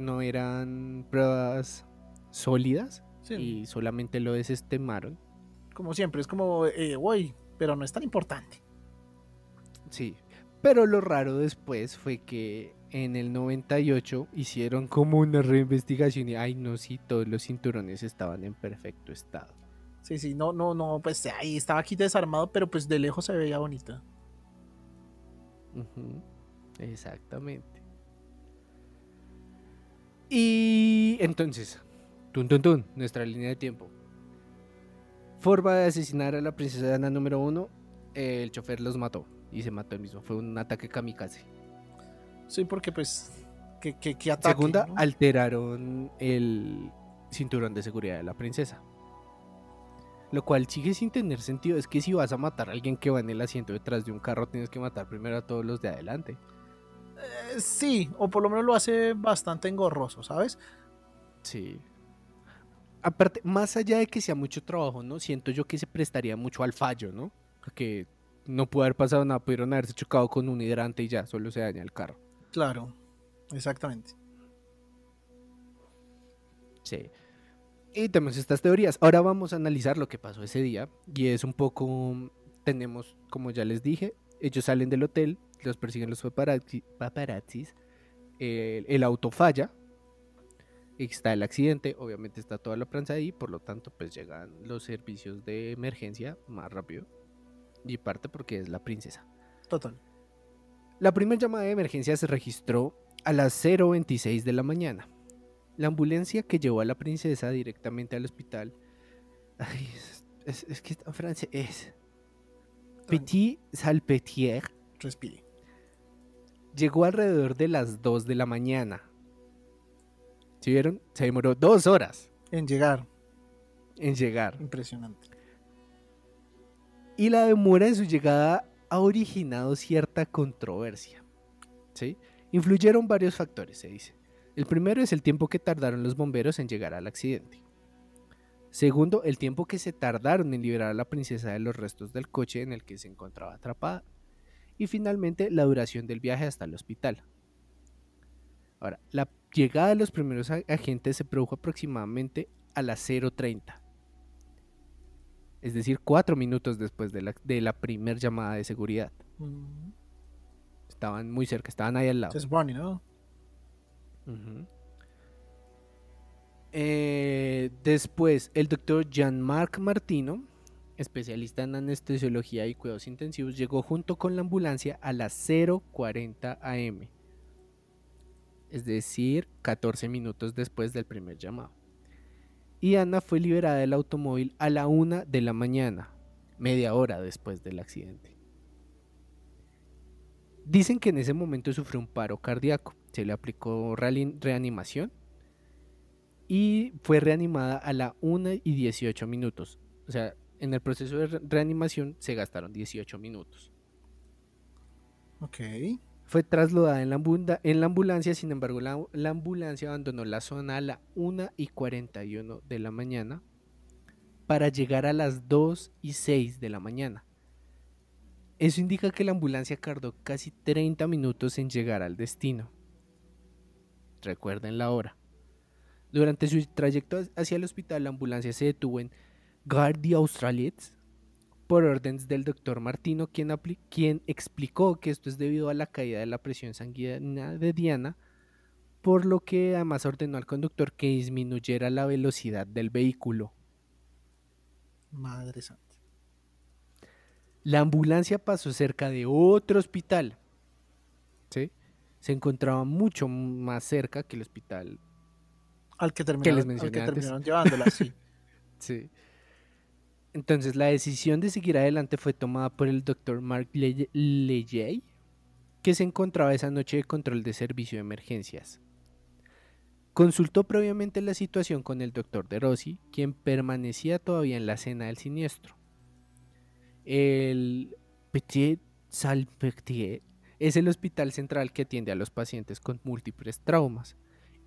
no eran pruebas sólidas y solamente lo desestimaron Como siempre, es como, eh, voy, pero no es tan importante. Sí, pero lo raro después fue que en el 98 hicieron como una reinvestigación y, ay, no, sí, todos los cinturones estaban en perfecto estado. Sí, sí, no, no, no, pues ahí estaba aquí desarmado, pero pues de lejos se veía bonita. Exactamente. Y entonces, tun tun tun, nuestra línea de tiempo. Forma de asesinar a la princesa Ana número uno, el chofer los mató y se mató él mismo. Fue un ataque kamikaze. Sí, porque pues, que, que, que ataque, Segunda, ¿no? alteraron el cinturón de seguridad de la princesa. Lo cual sigue sin tener sentido. Es que si vas a matar a alguien que va en el asiento detrás de un carro, tienes que matar primero a todos los de adelante. Eh, sí, o por lo menos lo hace bastante engorroso, ¿sabes? Sí. Aparte, más allá de que sea mucho trabajo, ¿no? Siento yo que se prestaría mucho al fallo, ¿no? Que no pudo haber pasado nada, pudieron haberse chocado con un hidrante y ya, solo se daña el carro. Claro, exactamente. Sí. Y tenemos estas teorías. Ahora vamos a analizar lo que pasó ese día. Y es un poco. Tenemos, como ya les dije, ellos salen del hotel, los persiguen los paparazzi- paparazzis. El, el auto falla. Está el accidente, obviamente está toda la prensa ahí, por lo tanto, pues llegan los servicios de emergencia más rápido. Y parte porque es la princesa. Total. La primera llamada de emergencia se registró a las 0.26 de la mañana. La ambulancia que llevó a la princesa directamente al hospital. Ay, es, es- es que en francés. Petit Salpêtrière Respire. llegó alrededor de las 2 de la mañana. ¿Sí vieron? Se demoró dos horas En llegar, en llegar. impresionante. Y la demora en su llegada ha originado cierta controversia. ¿sí? Influyeron varios factores, se dice. El primero es el tiempo que tardaron los bomberos en llegar al accidente. Segundo, el tiempo que se tardaron en liberar a la princesa de los restos del coche en el que se encontraba atrapada. Y finalmente, la duración del viaje hasta el hospital. Ahora, la llegada de los primeros agentes se produjo aproximadamente a las 0.30. Es decir, cuatro minutos después de la, de la primer llamada de seguridad. Mm, Estaban muy cerca, estaban ahí al lado. Supone, ¿no? Eh, después, el doctor Jean-Marc Martino, especialista en anestesiología y cuidados intensivos, llegó junto con la ambulancia a las 0.40 am. Es decir, 14 minutos después del primer llamado. Y Ana fue liberada del automóvil a la 1 de la mañana, media hora después del accidente. Dicen que en ese momento sufrió un paro cardíaco, se le aplicó reanimación y fue reanimada a la 1 y 18 minutos. O sea, en el proceso de re- reanimación se gastaron 18 minutos. Ok. Fue trasladada en la, ambunda- en la ambulancia, sin embargo, la, la ambulancia abandonó la zona a la 1 y 41 de la mañana para llegar a las 2 y 6 de la mañana. Eso indica que la ambulancia tardó casi 30 minutos en llegar al destino. Recuerden la hora. Durante su trayecto hacia el hospital, la ambulancia se detuvo en Gare d'Australiets por órdenes del doctor Martino, quien, quien explicó que esto es debido a la caída de la presión sanguínea de Diana, por lo que además ordenó al conductor que disminuyera la velocidad del vehículo. Madre santa. La ambulancia pasó cerca de otro hospital. ¿sí? Se encontraba mucho más cerca que el hospital. Al que terminaron, al mencioné que antes. terminaron llevándola, sí. Sí. Entonces la decisión de seguir adelante fue tomada por el doctor Mark Le- Lejay, que se encontraba esa noche de control de servicio de emergencias. Consultó previamente la situación con el doctor De Rossi, quien permanecía todavía en la escena del siniestro. El Petit Salpêtrière es el hospital central que atiende a los pacientes con múltiples traumas.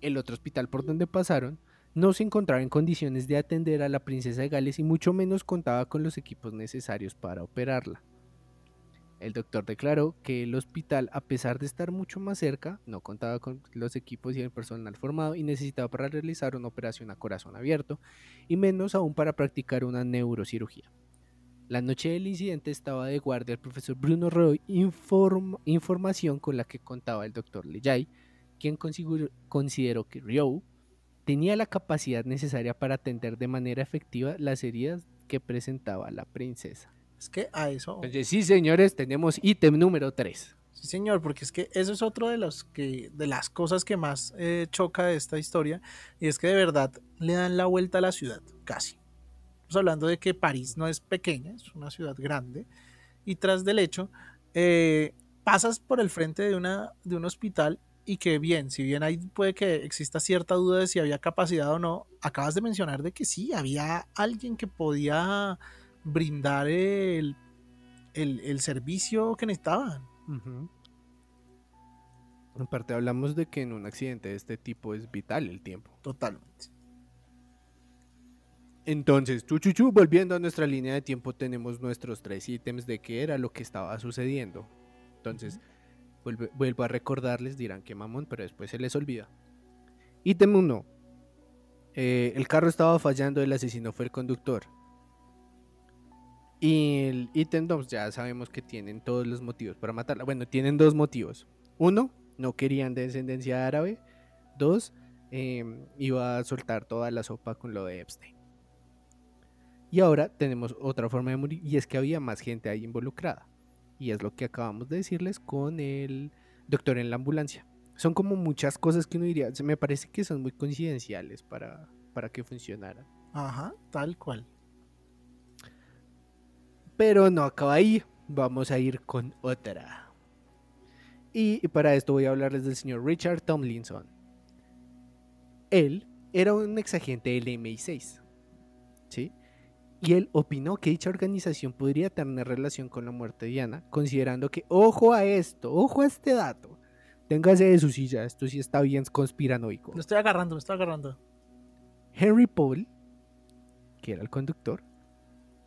El otro hospital por donde pasaron no se encontraba en condiciones de atender a la princesa de Gales y mucho menos contaba con los equipos necesarios para operarla. El doctor declaró que el hospital, a pesar de estar mucho más cerca, no contaba con los equipos y el personal formado y necesitaba para realizar una operación a corazón abierto y menos aún para practicar una neurocirugía. La noche del incidente estaba de guardia el profesor Bruno Roy, información con la que contaba el doctor Lejay, quien consideró que Ryo tenía la capacidad necesaria para atender de manera efectiva las heridas que presentaba la princesa. Es que a eso. sí, señores, tenemos ítem número 3. Sí, señor, porque es que eso es otro de los que de las cosas que más eh, choca de esta historia y es que de verdad le dan la vuelta a la ciudad, casi. Estamos hablando de que París no es pequeña, es una ciudad grande y tras del hecho eh, pasas por el frente de una de un hospital y que bien, si bien ahí puede que exista cierta duda de si había capacidad o no, acabas de mencionar de que sí, había alguien que podía brindar el, servicio que necesitaban. En parte hablamos de que en un accidente de este tipo es vital el tiempo. Totalmente. Entonces, chuchuchu, volviendo a nuestra línea de tiempo, tenemos nuestros tres ítems de qué era lo que estaba sucediendo. Entonces, vuelvo a recordarles, dirán que mamón, pero después se les olvida. Ítem 1. Eh, el carro estaba fallando, el asesino fue el conductor. Y el ítem 2, ya sabemos que tienen todos los motivos para matarla. Bueno, tienen dos motivos. Uno, no querían descendencia árabe. Dos, em, iba a soltar toda la sopa con lo de Epstein. Y ahora tenemos otra forma de morir y es que había más gente ahí involucrada. Y es lo que acabamos de decirles con el doctor en la ambulancia. Son como muchas cosas que uno diría, me parece que son muy coincidenciales para, para que funcionaran. Ajá, tal cual. Pero no acaba ahí, vamos a ir con otra. Y para esto voy a hablarles del señor Richard Tomlinson. Él era un exagente del MI6. ¿Sí? Y él opinó que dicha organización podría tener relación con la muerte de Diana, considerando que, ojo a esto, ojo a este dato, téngase de su silla, esto sí está bien conspiranoico. Lo estoy agarrando, lo estoy agarrando. Henry Paul, que era el conductor,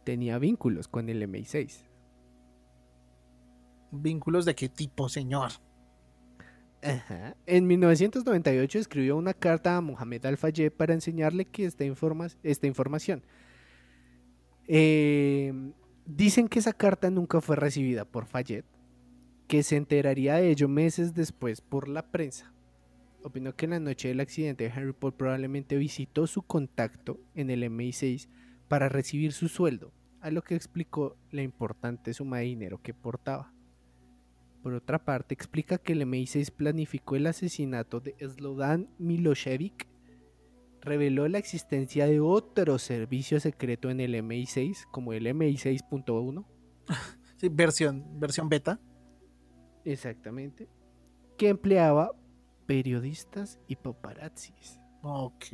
tenía vínculos con el MI6. ¿Vínculos de qué tipo, señor? En 1998 escribió una carta a Mohamed Al-Fayed para enseñarle que esta, esta información Em, dicen que esa carta nunca fue recibida por Fayette, que se enteraría de ello meses después por la prensa. Opinó que en la noche del accidente Henry Paul probablemente visitó su contacto en el MI6 para recibir su sueldo, a lo que explicó la importante suma de dinero que portaba. Por otra parte, explica que el MI6 planificó el asesinato de Slodan Milosevic reveló la existencia de otro servicio secreto en el MI6, como el MI6.1. Sí, versión, versión beta. Exactamente. Que empleaba periodistas y paparazzis. Ok.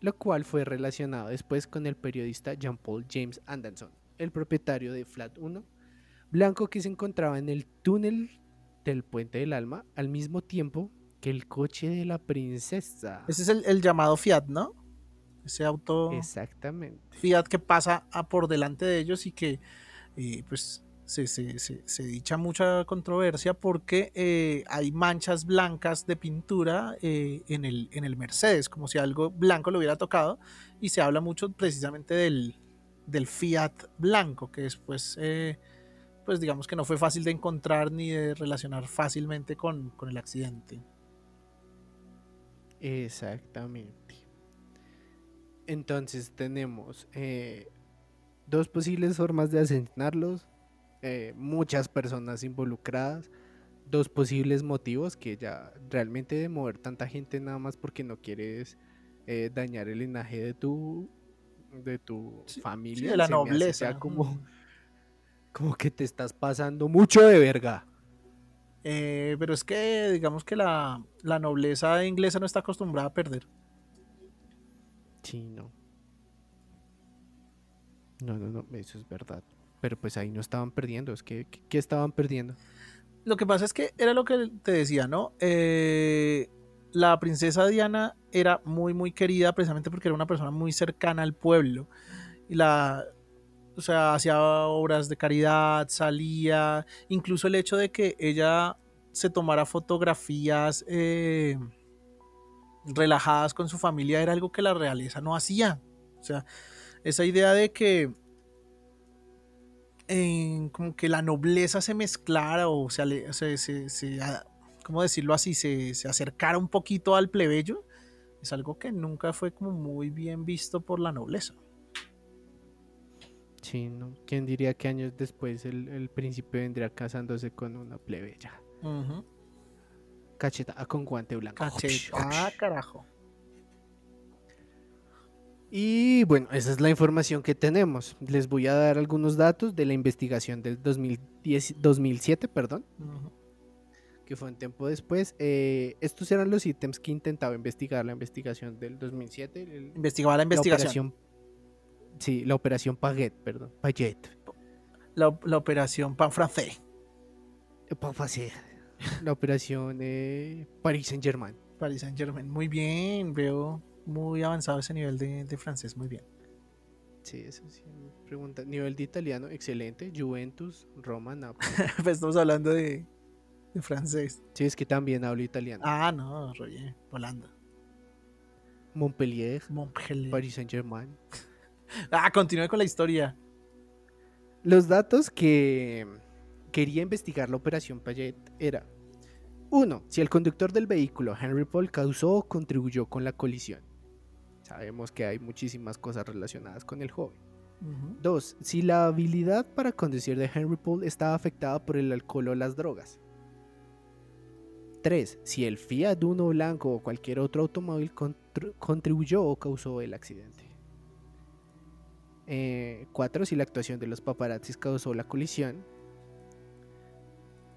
Lo cual fue relacionado después con el periodista Jean-Paul James Anderson, el propietario de Flat 1, blanco que se encontraba en el túnel del Puente del Alma al mismo tiempo que el coche de la princesa. Ese es el, llamado Fiat, ¿no? Ese auto. Exactamente. Fiat que pasa a por delante de ellos y que, eh, pues, se, se, dicha mucha controversia porque eh, hay manchas blancas de pintura eh, en, el, en el Mercedes, como si algo blanco lo hubiera tocado. Y se habla mucho precisamente del, del Fiat blanco, que después pues digamos que no fue fácil de encontrar ni de relacionar fácilmente con, con el accidente. Exactamente. Entonces tenemos eh, dos posibles formas de asesinarlos, eh, muchas personas involucradas, dos posibles motivos que ya realmente de mover tanta gente nada más porque no quieres eh, dañar el linaje de tu de tu familia, de la nobleza, como, como que te estás pasando mucho de verga. Eh, pero es que digamos que la, nobleza inglesa no está acostumbrada a perder. Sí, no. No, no, no, eso es verdad. Pero pues ahí no estaban perdiendo, es que, ¿qué estaban perdiendo? Lo que pasa es que era lo que te decía, ¿no? Eh, la princesa Diana era muy, muy querida precisamente porque era una persona muy cercana al pueblo. Y la, o sea, hacía obras de caridad, salía, incluso el hecho de que ella se tomara fotografías eh, relajadas con su familia era algo que la realeza no hacía. O sea, esa idea de que como que la nobleza se mezclara o se, se, ¿cómo decirlo así? Se, se acercara un poquito al plebeyo, es algo que nunca fue como muy bien visto por la nobleza. Sí, ¿no? ¿Quién diría que años después el, príncipe vendría casándose con una plebeya? Cacheta con guante blanco. Ah, carajo. Y bueno, esa es la información que tenemos. Les voy a dar algunos datos de la investigación del 2010, 2007, perdón, que fue un tiempo después. Eh, estos eran los ítems que intentaba investigar la investigación del 2007. Investigaba la investigación. Sí, la operación Paget, perdón. Paget. La, la operación Pan Francés. Pan Francés. La operación eh, Paris Saint Germain. Paris Saint Germain. Muy bien, veo muy avanzado ese nivel de, de francés, muy bien. Sí, eso sí. Pregunta, nivel de italiano, excelente. Juventus, Roma, Napoli. pues estamos hablando de, de, francés. Sí, es que también hablo italiano. Ah, no, Roger, Holanda. Montpellier, Montpellier. Paris Saint Germain. Ah, continúe con la historia. Los datos que quería investigar la operación Payet era 1. Si el conductor del vehículo, Henry Paul, causó o contribuyó con la colisión. Sabemos que hay muchísimas cosas relacionadas con el joven. 2. Si la habilidad para conducir de Henry Paul estaba afectada por el alcohol o las drogas. 3. Si el Fiat Uno blanco o cualquier otro automóvil contribuyó o causó el accidente. 4. Eh, si la actuación de los paparazzis causó la colisión.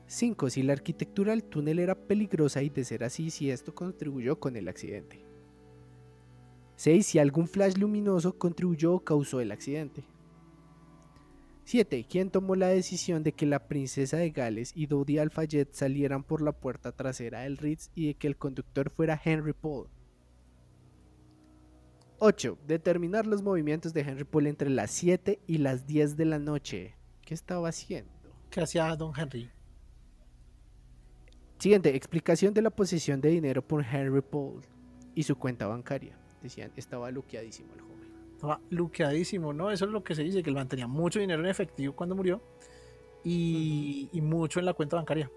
5. Si la arquitectura del túnel era peligrosa y de ser así, si esto contribuyó con el accidente. 6. Si algún flash luminoso contribuyó o causó el accidente. 7. ¿Quién tomó la decisión de que la princesa de Gales y Dodi Alfayet salieran por la puerta trasera del Ritz y de que el conductor fuera Henry Paul? 8. Determinar los movimientos de Henry Paul entre las 7 y las 10 de la noche. ¿Qué estaba haciendo? ¿Qué hacía don Henry? Siguiente, explicación de la posesión de dinero por Henry Paul y su cuenta bancaria. Decían, estaba luqueadísimo el joven. Estaba luqueadísimo, ¿no? Eso es lo que se dice, que él mantenía mucho dinero en efectivo cuando murió y, y mucho en la cuenta bancaria.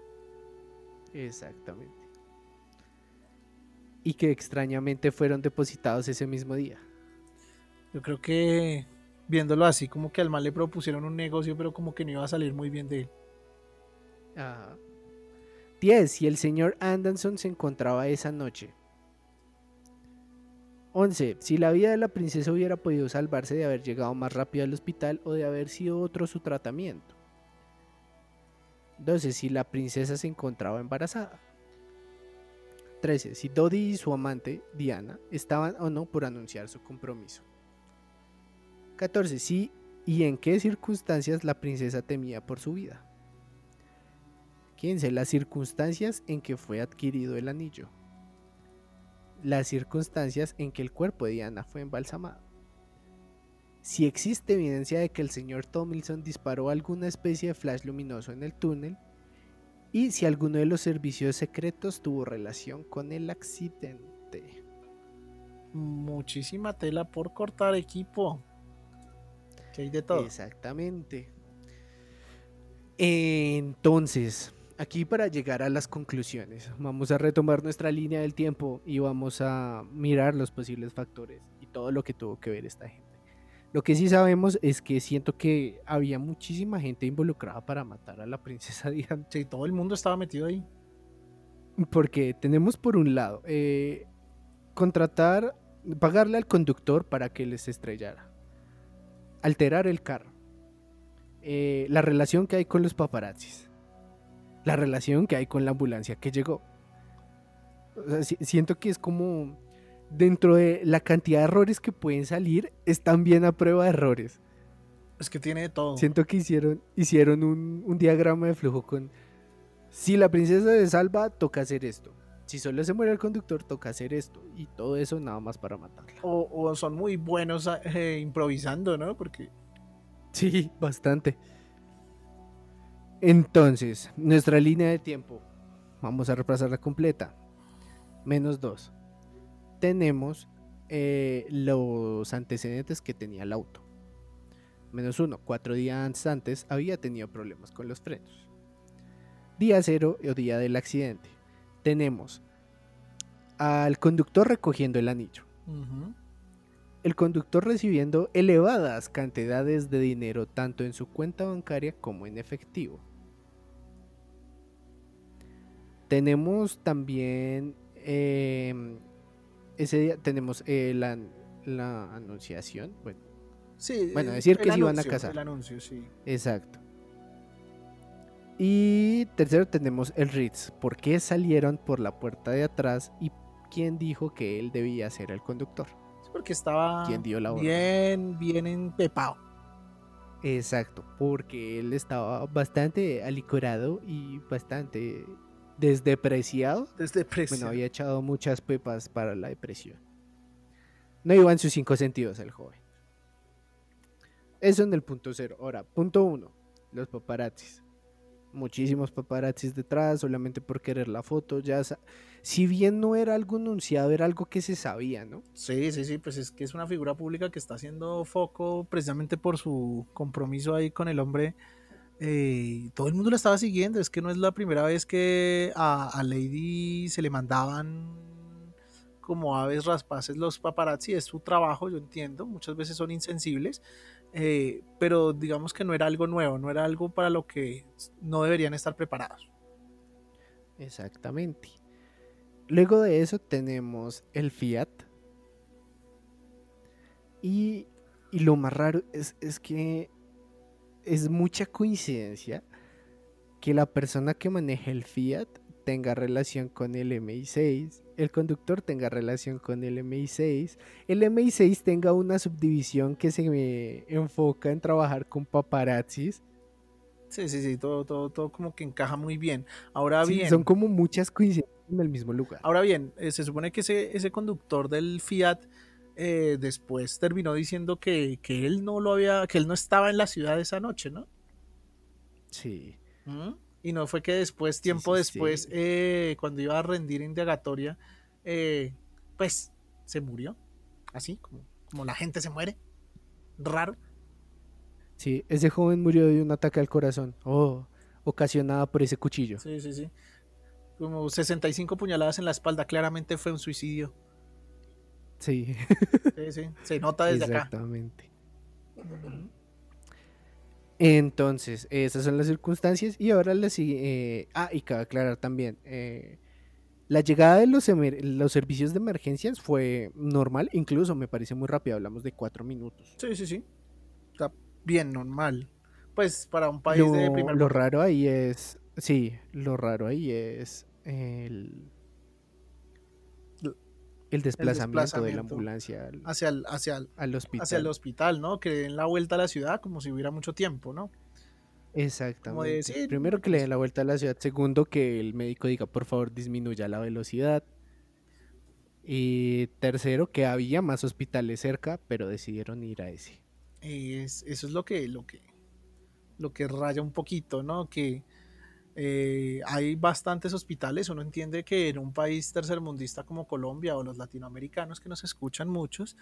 Exactamente y que extrañamente fueron depositados ese mismo día. Yo creo que viéndolo así, como que al mal le propusieron un negocio, pero como que no iba a salir muy bien de él. Ajá. 10. Si el señor Anderson se encontraba esa noche. 11. Si la vida de la princesa hubiera podido salvarse de haber llegado más rápido al hospital o de haber sido otro su tratamiento. 12. Si la princesa se encontraba embarazada. 13. Si Dodi y su amante, Diana, estaban o no por anunciar su compromiso. 14. Si y en qué circunstancias la princesa temía por su vida. 15. Las circunstancias en que fue adquirido el anillo. Las circunstancias en que el cuerpo de Diana fue embalsamado. Si existe evidencia de que el señor Tomlinson disparó alguna especie de flash luminoso en el túnel y si alguno de los servicios secretos tuvo relación con el accidente. Muchísima tela por cortar equipo. Que hay de todo. Exactamente. Entonces, aquí para llegar a las conclusiones, vamos a retomar nuestra línea del tiempo y vamos a mirar los posibles factores y todo lo que tuvo que ver esta gente. Lo que sí sabemos es que siento que había muchísima gente involucrada para matar a la princesa Diana. Sí, todo el mundo estaba metido ahí. Porque tenemos por un lado, eh, contratar, pagarle al conductor para que les estrellara. Alterar el carro. Eh, la relación que hay con los paparazzis. La relación que hay con la ambulancia que llegó. siento que es como dentro de la cantidad de errores que pueden salir, están bien a prueba de errores. Es que tiene todo. Siento que hicieron, hicieron un, diagrama de flujo con... Si la princesa se salva, toca hacer esto. Si solo se muere el conductor, toca hacer esto. Y todo eso nada más para matarla. O, son muy buenos eh, improvisando, ¿no? Porque Sí, bastante. Entonces, nuestra línea de tiempo, vamos a repasarla completa. Menos 2. Tenemos eh, los antecedentes que tenía el auto. Menos 1. Cuatro días antes había tenido problemas con los frenos. Día 0 o día del accidente. Tenemos al conductor recogiendo el anillo. El conductor recibiendo elevadas cantidades de dinero tanto en su cuenta bancaria como en efectivo. Tenemos también em, ese día tenemos eh, la, anunciación. Bueno, sí, bueno decir que se iban a casar. El anuncio, sí. Exacto. Y tercero tenemos el Ritz. ¿Por qué salieron por la puerta de atrás y quién dijo que él debía ser el conductor? Porque estaba ¿Quién dio la bien, bien empepado. Exacto, porque él estaba bastante alicorado y bastante desdepreciado. Desdepreciado. Bueno, había echado muchas pepas para la depresión. No iba en sus cinco sentidos el joven. Eso en el punto cero. Ahora, punto uno, los paparazzis. Muchísimos paparazzis detrás, solamente por querer la foto. Ya si bien no era algo anunciado, era algo que se sabía, ¿no? Sí, sí, sí, pues es que es una figura pública que está haciendo foco precisamente por su compromiso ahí con el hombre eh, todo el mundo lo estaba siguiendo. Es que no es la primera vez que a, Lady se le mandaban como aves raspaces los paparazzi. Es su trabajo, yo entiendo. Muchas veces son insensibles. Eh, pero digamos que no era algo nuevo, no era algo para lo que no deberían estar preparados. Exactamente. Luego de eso tenemos el Fiat. Y, y lo más raro es, es que es mucha coincidencia que la persona que maneja el Fiat tenga relación con el MI6, el conductor tenga relación con el MI6, el MI6 tenga una subdivisión que se me enfoca en trabajar con paparazzis. Sí, sí, sí, todo, todo, todo como que encaja muy bien. Ahora bien. Son como muchas coincidencias en el mismo lugar. Ahora bien, eh, se supone que ese, ese conductor del Fiat eh, después terminó diciendo que, él no lo había, que él no estaba en la ciudad esa noche, ¿no? Sí. ¿Mm? Y no fue que después, tiempo después, eh, cuando iba a rendir indagatoria, eh, pues se murió. Así, como, como la gente se muere. Raro. Sí, ese joven murió de un ataque al corazón. Oh, ocasionada por ese cuchillo. Sí, sí, sí. Como 65 puñaladas en la espalda. Claramente fue un suicidio. Sí. Sí, sí. Se nota desde acá. Exactamente. Entonces, esas son las circunstancias. Y ahora le sigue. Eh, ah, y cabe aclarar también. Eh, la llegada de los, los servicios de emergencias fue normal, incluso me parece muy rápido, hablamos de cuatro minutos. Sí, sí, sí. Está bien normal. Pues para un país de primer Lo raro ahí es. Sí, lo raro ahí es el el desplazamiento, de la ambulancia hacia, el, hacia, al hospital. hacia el hospital, ¿no? Que den la vuelta a la ciudad como si hubiera mucho tiempo, ¿no? Exactamente. Primero que le den la vuelta a la ciudad, segundo que el médico diga por favor disminuya la velocidad. Y tercero que había más hospitales cerca, pero decidieron ir a ese. Es, eso es lo que, lo que, lo que raya un poquito, ¿no? Que eh, hay bastantes hospitales, uno entiende que en un país tercermundista como Colombia o los latinoamericanos que nos escuchan muchos,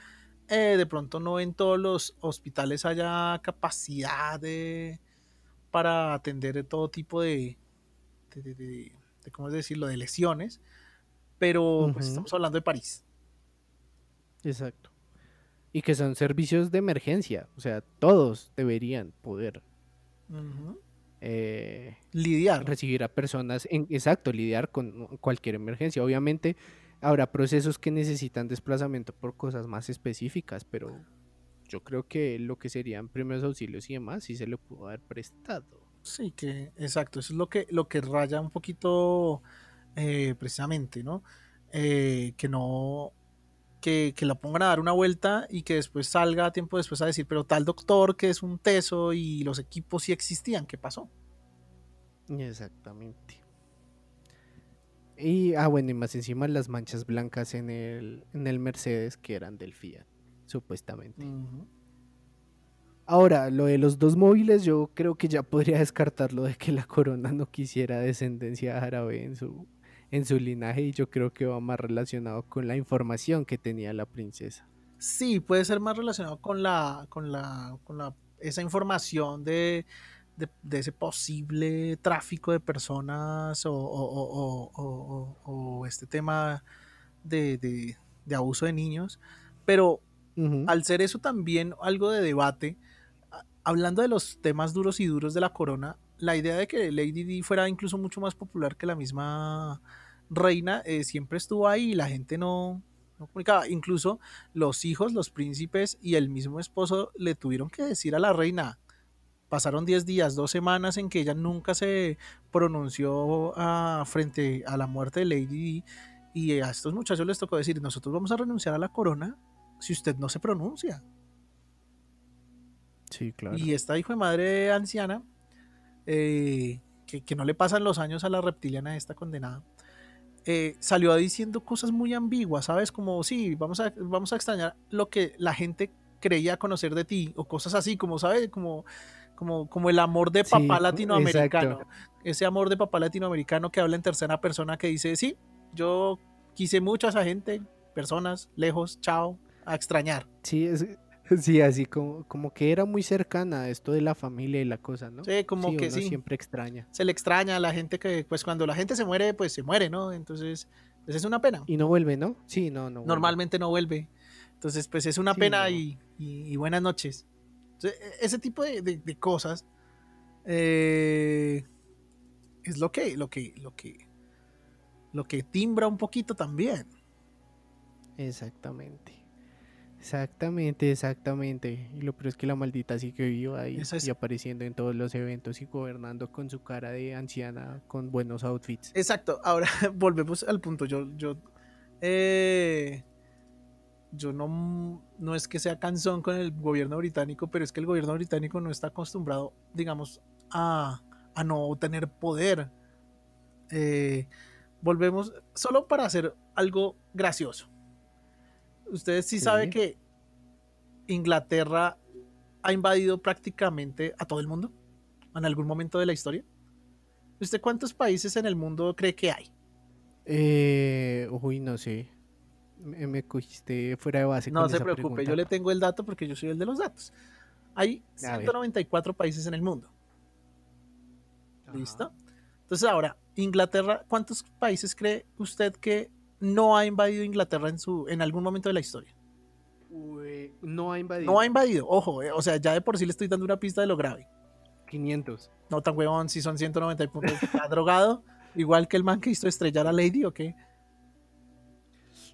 eh, de pronto no en todos los hospitales haya capacidad de, para atender todo tipo de, de, ¿cómo decirlo?, de lesiones, pero pues estamos hablando de París. Exacto. Y que son servicios de emergencia, o sea, todos deberían poder eh, lidiar. Recibir a personas, en, exacto, lidiar con cualquier emergencia. Obviamente habrá procesos que necesitan desplazamiento por cosas más específicas, pero yo creo que lo que serían primeros auxilios y demás sí se le pudo haber prestado. Sí, que exacto, eso es lo que, lo que raya un poquito eh, precisamente, ¿no? Eh, que no, que, que, la pongan a dar una vuelta y que después salga tiempo después a decir, pero tal doctor que es un teso y los equipos sí existían, ¿qué pasó? Exactamente. Y, ah, bueno, y más encima las manchas blancas en el, en el Mercedes que eran del Fiat, supuestamente. Ahora, lo de los dos móviles, yo creo que ya podría descartarlo de que la corona no quisiera descendencia árabe en su, en su linaje y yo creo que va más relacionado con la información que tenía la princesa. Sí, puede ser más relacionado con la, con la, con la, esa información de, de, ese posible tráfico de personas o, o, este tema de, de, abuso de niños. Pero al ser eso también algo de debate, hablando de los temas duros y duros de la corona, la idea de que Lady Di fuera incluso mucho más popular que la misma reina eh, siempre estuvo ahí y la gente no, no comunicaba. Incluso los hijos, los príncipes y el mismo esposo le tuvieron que decir a la reina. Pasaron 10 días, dos semanas en que ella nunca se pronunció ah, frente a la muerte de Lady Di. Y a estos muchachos les tocó decir, nosotros vamos a renunciar a la corona si usted no se pronuncia. Sí, claro. Y esta hijo de madre anciana, eh, que, no le pasan los años a la reptiliana esta condenada, eh, salió diciendo cosas muy ambiguas, ¿sabes? Como, sí, vamos a, vamos a extrañar lo que la gente creía conocer de ti, o cosas así, como, ¿sabes? Como, como, como el amor de papá latinoamericano. Ese amor de papá latinoamericano que habla en tercera persona que dice, sí, yo quise mucho a esa gente, personas, lejos, chao, a extrañar. Sí, es, Sí, así como, como que era muy cercana a esto de la familia y la cosa, ¿no? Sí, como que sí. siempre extraña. Se le extraña a la gente que, pues cuando la gente se muere, pues se muere, ¿no? Entonces, pues es una pena. Y no vuelve, ¿no? Sí, no, no. Normalmente no vuelve. Entonces, pues es una pena y, buenas noches. E, ese tipo de, cosas eh, es lo que, lo que, lo que, lo que timbra un poquito también. Exactamente. Exactamente, exactamente. Y lo peor es que la maldita sí que viva ahí y apareciendo en todos los eventos y gobernando con su cara de anciana con buenos outfits. Exacto. Ahora volvemos al punto. Yo, yo, eh, yo no, no es que sea cansón con el gobierno británico, pero es que el gobierno británico no está acostumbrado, digamos, a, a no tener poder. Eh, volvemos solo para hacer algo gracioso Ustedes sí, saben que Inglaterra ha invadido prácticamente a todo el mundo en algún momento de la historia. ¿Usted cuántos países en el mundo cree que hay? Eh, uy, no sé. Me, cogiste fuera de base. No se preocupe, yo le tengo el dato porque yo soy el de los datos. Hay 194 países en el mundo. ¿Listo? Entonces ahora, Inglaterra, ¿cuántos países cree usted que no ha invadido Inglaterra en, su, en algún momento de la historia. no ha invadido. No ha invadido, ojo, eh, o sea, ya de por sí le estoy dando una pista de lo grave. 500. No tan huevón, si son 190 puntos. ¿Está drogado? Igual que el man que hizo estrellar a Lady o qué?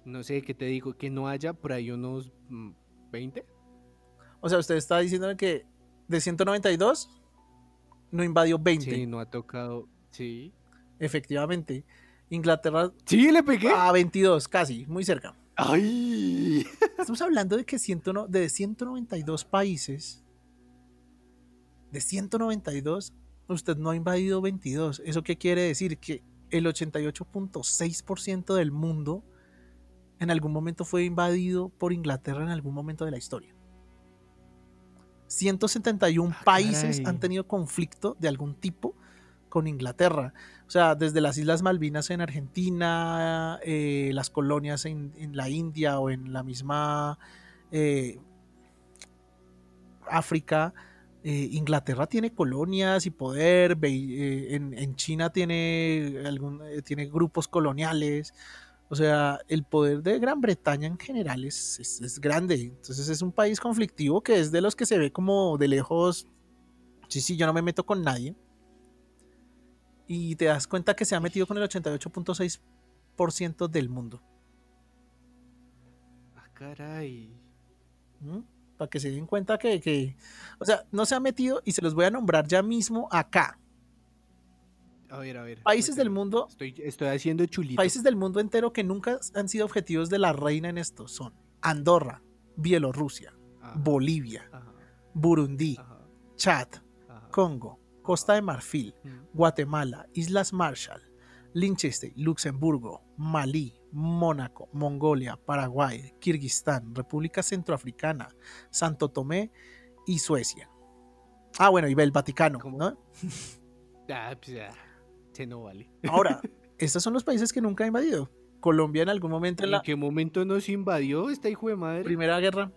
No sé, ¿qué te digo? Que no haya por ahí unos 20. Mm, o sea, usted está diciendo que de 192 no invadió 20. Sí, no ha tocado. Sí. Efectivamente. Inglaterra. Sí, le pegué. A 22, casi, muy cerca. Ay. Estamos hablando de que de 192 países, de 192, usted no ha invadido 22. ¿Eso qué quiere decir? Que el 88.6% del mundo en algún momento fue invadido por Inglaterra en algún momento de la historia. 171 ah, países han tenido conflicto de algún tipo con Inglaterra. O sea, desde las Islas Malvinas en Argentina, eh, las colonias en, la India o en la misma eh, África. Eh, Inglaterra tiene colonias y poder, en, China tiene, algún, tiene grupos coloniales, o sea, el poder de Gran Bretaña en general es, es, grande, entonces es un país conflictivo que es de los que se ve como de lejos, sí, sí, yo no me meto con nadie, y te das cuenta que se ha metido con el 88.6% del mundo. Ah, caray. ¿Mm? Para que se den cuenta que, o sea, no se ha metido y se los voy a nombrar ya mismo acá. A ver, a ver. Países del mundo. Estoy, estoy haciendo chulito. Países del mundo entero que nunca han sido objetivos de la reina en esto son Andorra, Bielorrusia, Bolivia, Burundi, Chad, Congo, Costa de Marfil, Guatemala, Islas Marshall, Liechtenstein, Luxemburgo, Malí, Mónaco, Mongolia, Paraguay, Kirguistán, República Centroafricana, Santo Tomé y Suecia. Ah, bueno, y el Vaticano. ¿no? Ah, pues ya, se no vale. Ahora, estos son los países que nunca ha invadido. Colombia en algún momento en ¿En la qué momento nos invadió esta hijo de madre? Primera Guerra.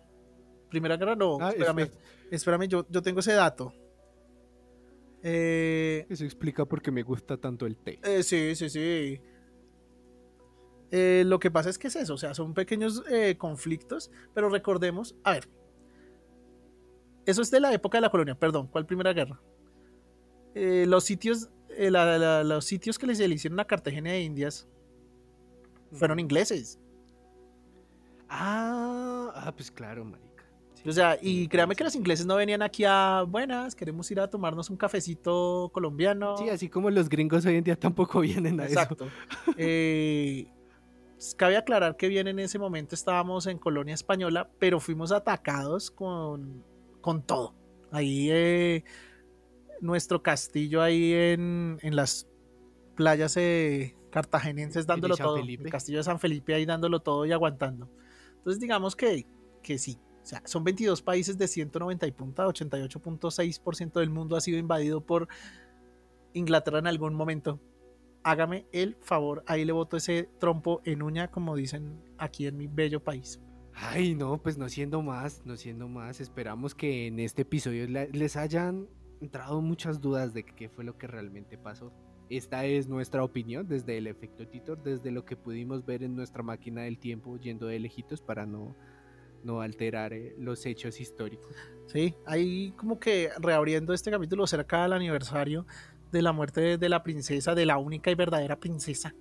Primera Guerra, no, Ah, espérame. Espérame, yo, yo tengo ese dato. Eh, Eso explica por qué me gusta tanto el té. Eh, sí, sí, sí. Eh, lo que pasa es que es eso, o sea, son pequeños conflictos, pero recordemos, a ver, eso es de la época de la colonia, perdón, ¿cuál primera guerra? Los sitios, la- la- los sitios que les le hicieron a Cartagena de Indias fueron ingleses, Ah, ah, pues claro, marica. O sea, y créame que los ingleses no venían aquí a buenas, queremos ir a tomarnos un cafecito colombiano. Sí, así como los gringos hoy en día tampoco vienen a eso. Exacto. Eh, cabe aclarar que bien en ese momento estábamos en colonia española, pero fuimos atacados con, con todo. Ahí eh, nuestro castillo ahí en, en las playas eh, cartagenenses dándolo todo. Felipe. El castillo de San Felipe ahí dándolo todo y aguantando. Entonces digamos que, que sí. O sea, son 22 países de 190 y punta, 88.6% del mundo ha sido invadido por Inglaterra en algún momento hágame el favor, ahí le boto ese trompo en uña, como dicen aquí en mi bello país. Ay, no, pues no siendo más, no siendo más. Esperamos que en este episodio les hayan entrado muchas dudas de qué fue lo que realmente pasó. Esta es nuestra opinión desde el efecto Titor, desde lo que pudimos ver en nuestra máquina del tiempo yendo de lejitos para no, no alterar eh, los hechos históricos. Sí, ahí como que reabriendo este capítulo cerca del aniversario de la muerte de, la princesa, de la única y verdadera princesa.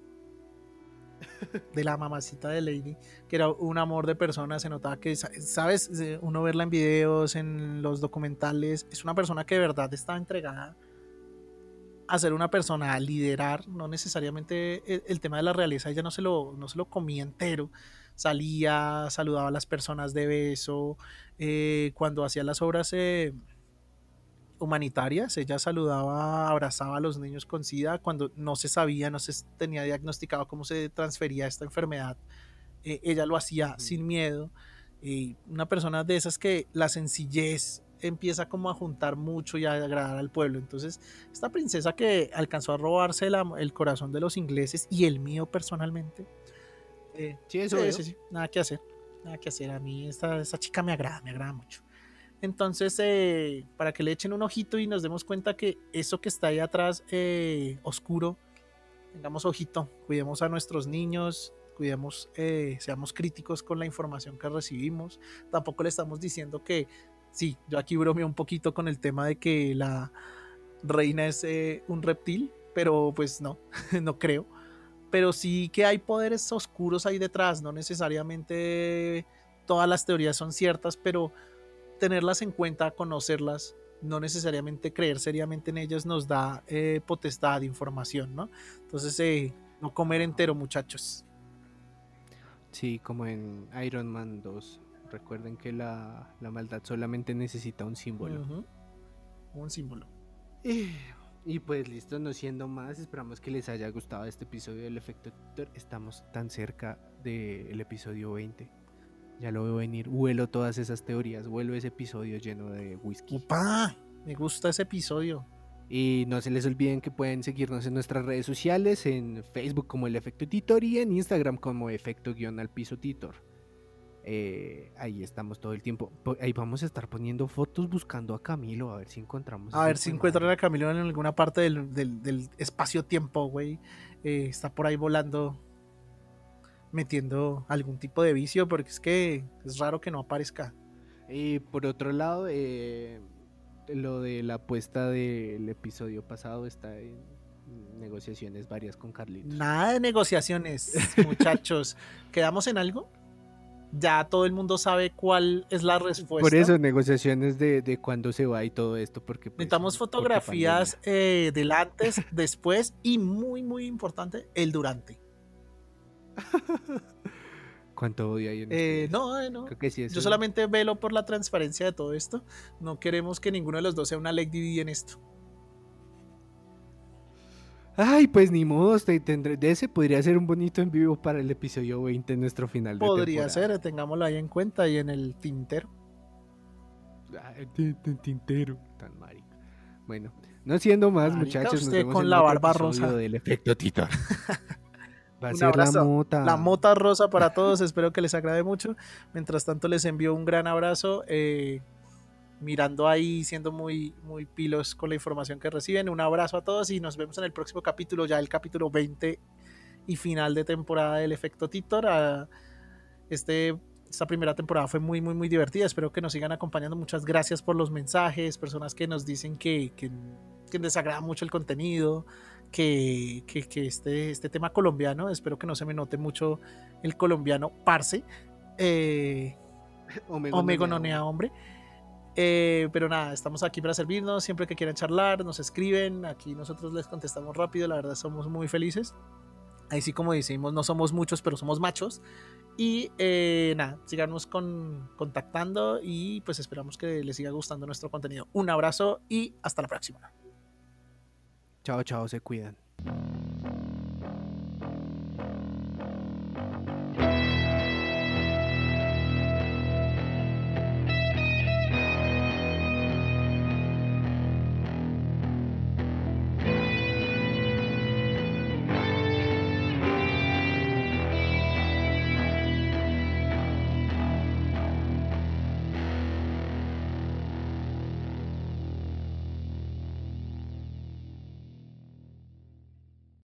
De la mamacita de Lady, que era un amor de persona, se notaba que, sa- sabes, Eh, uno verla en videos, en los documentales, es una persona que de verdad estaba entregada a ser una persona, a liderar, no necesariamente el, el tema de la realeza, ella no se, lo, no se lo comía entero, salía, saludaba a las personas de beso, eh, cuando hacía las obras eh, humanitarias, ella saludaba, abrazaba a los niños con SIDA cuando no se sabía, no se tenía diagnosticado cómo se transfería esta enfermedad. Eh, ella lo hacía sin miedo. Y una persona de esas que la sencillez empieza como a juntar mucho y a agradar al pueblo. Entonces, esta princesa que alcanzó a robarse la- el corazón de los ingleses y el mío personalmente. Eh, Sí, eso sí, sí, Nada que hacer. Nada que hacer. A mí esta, esta chica me agrada, me agrada mucho. Entonces, eh, para que le echen un ojito y nos demos cuenta que eso que está ahí atrás, eh, oscuro, tengamos ojito, cuidemos a nuestros niños, cuidemos, eh, seamos críticos con la información que recibimos. Tampoco le estamos diciendo que, sí, yo aquí bromeo un poquito con el tema de que la reina es eh, un reptil, pero pues no, no creo pero sí que hay poderes oscuros ahí detrás, no necesariamente todas las teorías son ciertas, pero tenerlas en cuenta, conocerlas, no necesariamente creer seriamente en ellas nos da eh, potestad, información, ¿no? Entonces, eh, no comer entero, muchachos. Sí, como en Iron Man 2. Recuerden que la, la maldad solamente necesita un símbolo. Un símbolo. Y, y pues listo, no siendo más, esperamos que les haya gustado este episodio del efecto Titor. Estamos tan cerca del episodio 20. Ya lo veo venir, huelo todas esas teorías, huelo ese episodio lleno de whisky. ¡Upa! Me gusta ese episodio. Y no se les olviden que pueden seguirnos en nuestras redes sociales, en Facebook como el efecto Titor y en Instagram como efecto guion al piso Titor. Eh, ahí estamos todo el tiempo. Po- Ahí vamos a estar poniendo fotos buscando a Camilo, a ver si encontramos. A ver si encuentran a Camilo en alguna parte del, del- del espacio-tiempo, güey. Eh, está por ahí volando, metiendo algún tipo de vicio, porque es que es raro que no aparezca. Y por otro lado, eh, lo de la apuesta del episodio pasado está en negociaciones varias con Carlitos. Nada de negociaciones, muchachos. ¿Quedamos en algo? Ya todo el mundo sabe cuál es la respuesta. Por eso, negociaciones de, de cuándo se va y todo esto, porque... pues, Necesitamos fotografías eh, del antes, después y muy, muy importante, el durante. ¿Cuánto odio hay en Eh, no, eh, no. Creo que sí, Yo solamente velo por la transparencia de todo esto. No queremos que ninguno de los dos sea una DD en esto. Ay, pues ni modo, te- tendré, de ese podría ser un bonito en vivo para el episodio 20, nuestro final de Podría temporada. ser, tengámoslo ahí en cuenta y en el tintero. tintero. Tan marica. Bueno, no siendo más, muchachos, nos vemos con la barba rosa del efecto Tito. Va a ser la mota. La mota rosa para todos, espero que les agrade mucho. Mientras tanto, les envío un gran abrazo. Eh, mirando ahí, siendo muy, muy pilos con la información que reciben. Un abrazo a todos y nos vemos en el próximo capítulo, ya el capítulo 20 y final de temporada del efecto Titor. Ah, este, esta primera temporada fue muy, muy, muy divertida. Espero que nos sigan acompañando. Muchas gracias por los mensajes, personas que nos dicen que, que, que les agrada mucho el contenido que, este, este tema colombiano, espero que no se me note mucho el colombiano parce, eh, omegononea hombre. Eh, pero nada, estamos aquí para servirnos. Siempre que quieran charlar, nos escriben. Aquí nosotros les contestamos rápido. La verdad, somos muy felices. Ahí sí, como decimos, no somos muchos, pero somos machos. Y eh, nada, síganos con, contactando y pues esperamos que les siga gustando nuestro contenido. Un abrazo y hasta la próxima. Chao, chao, se cuidan.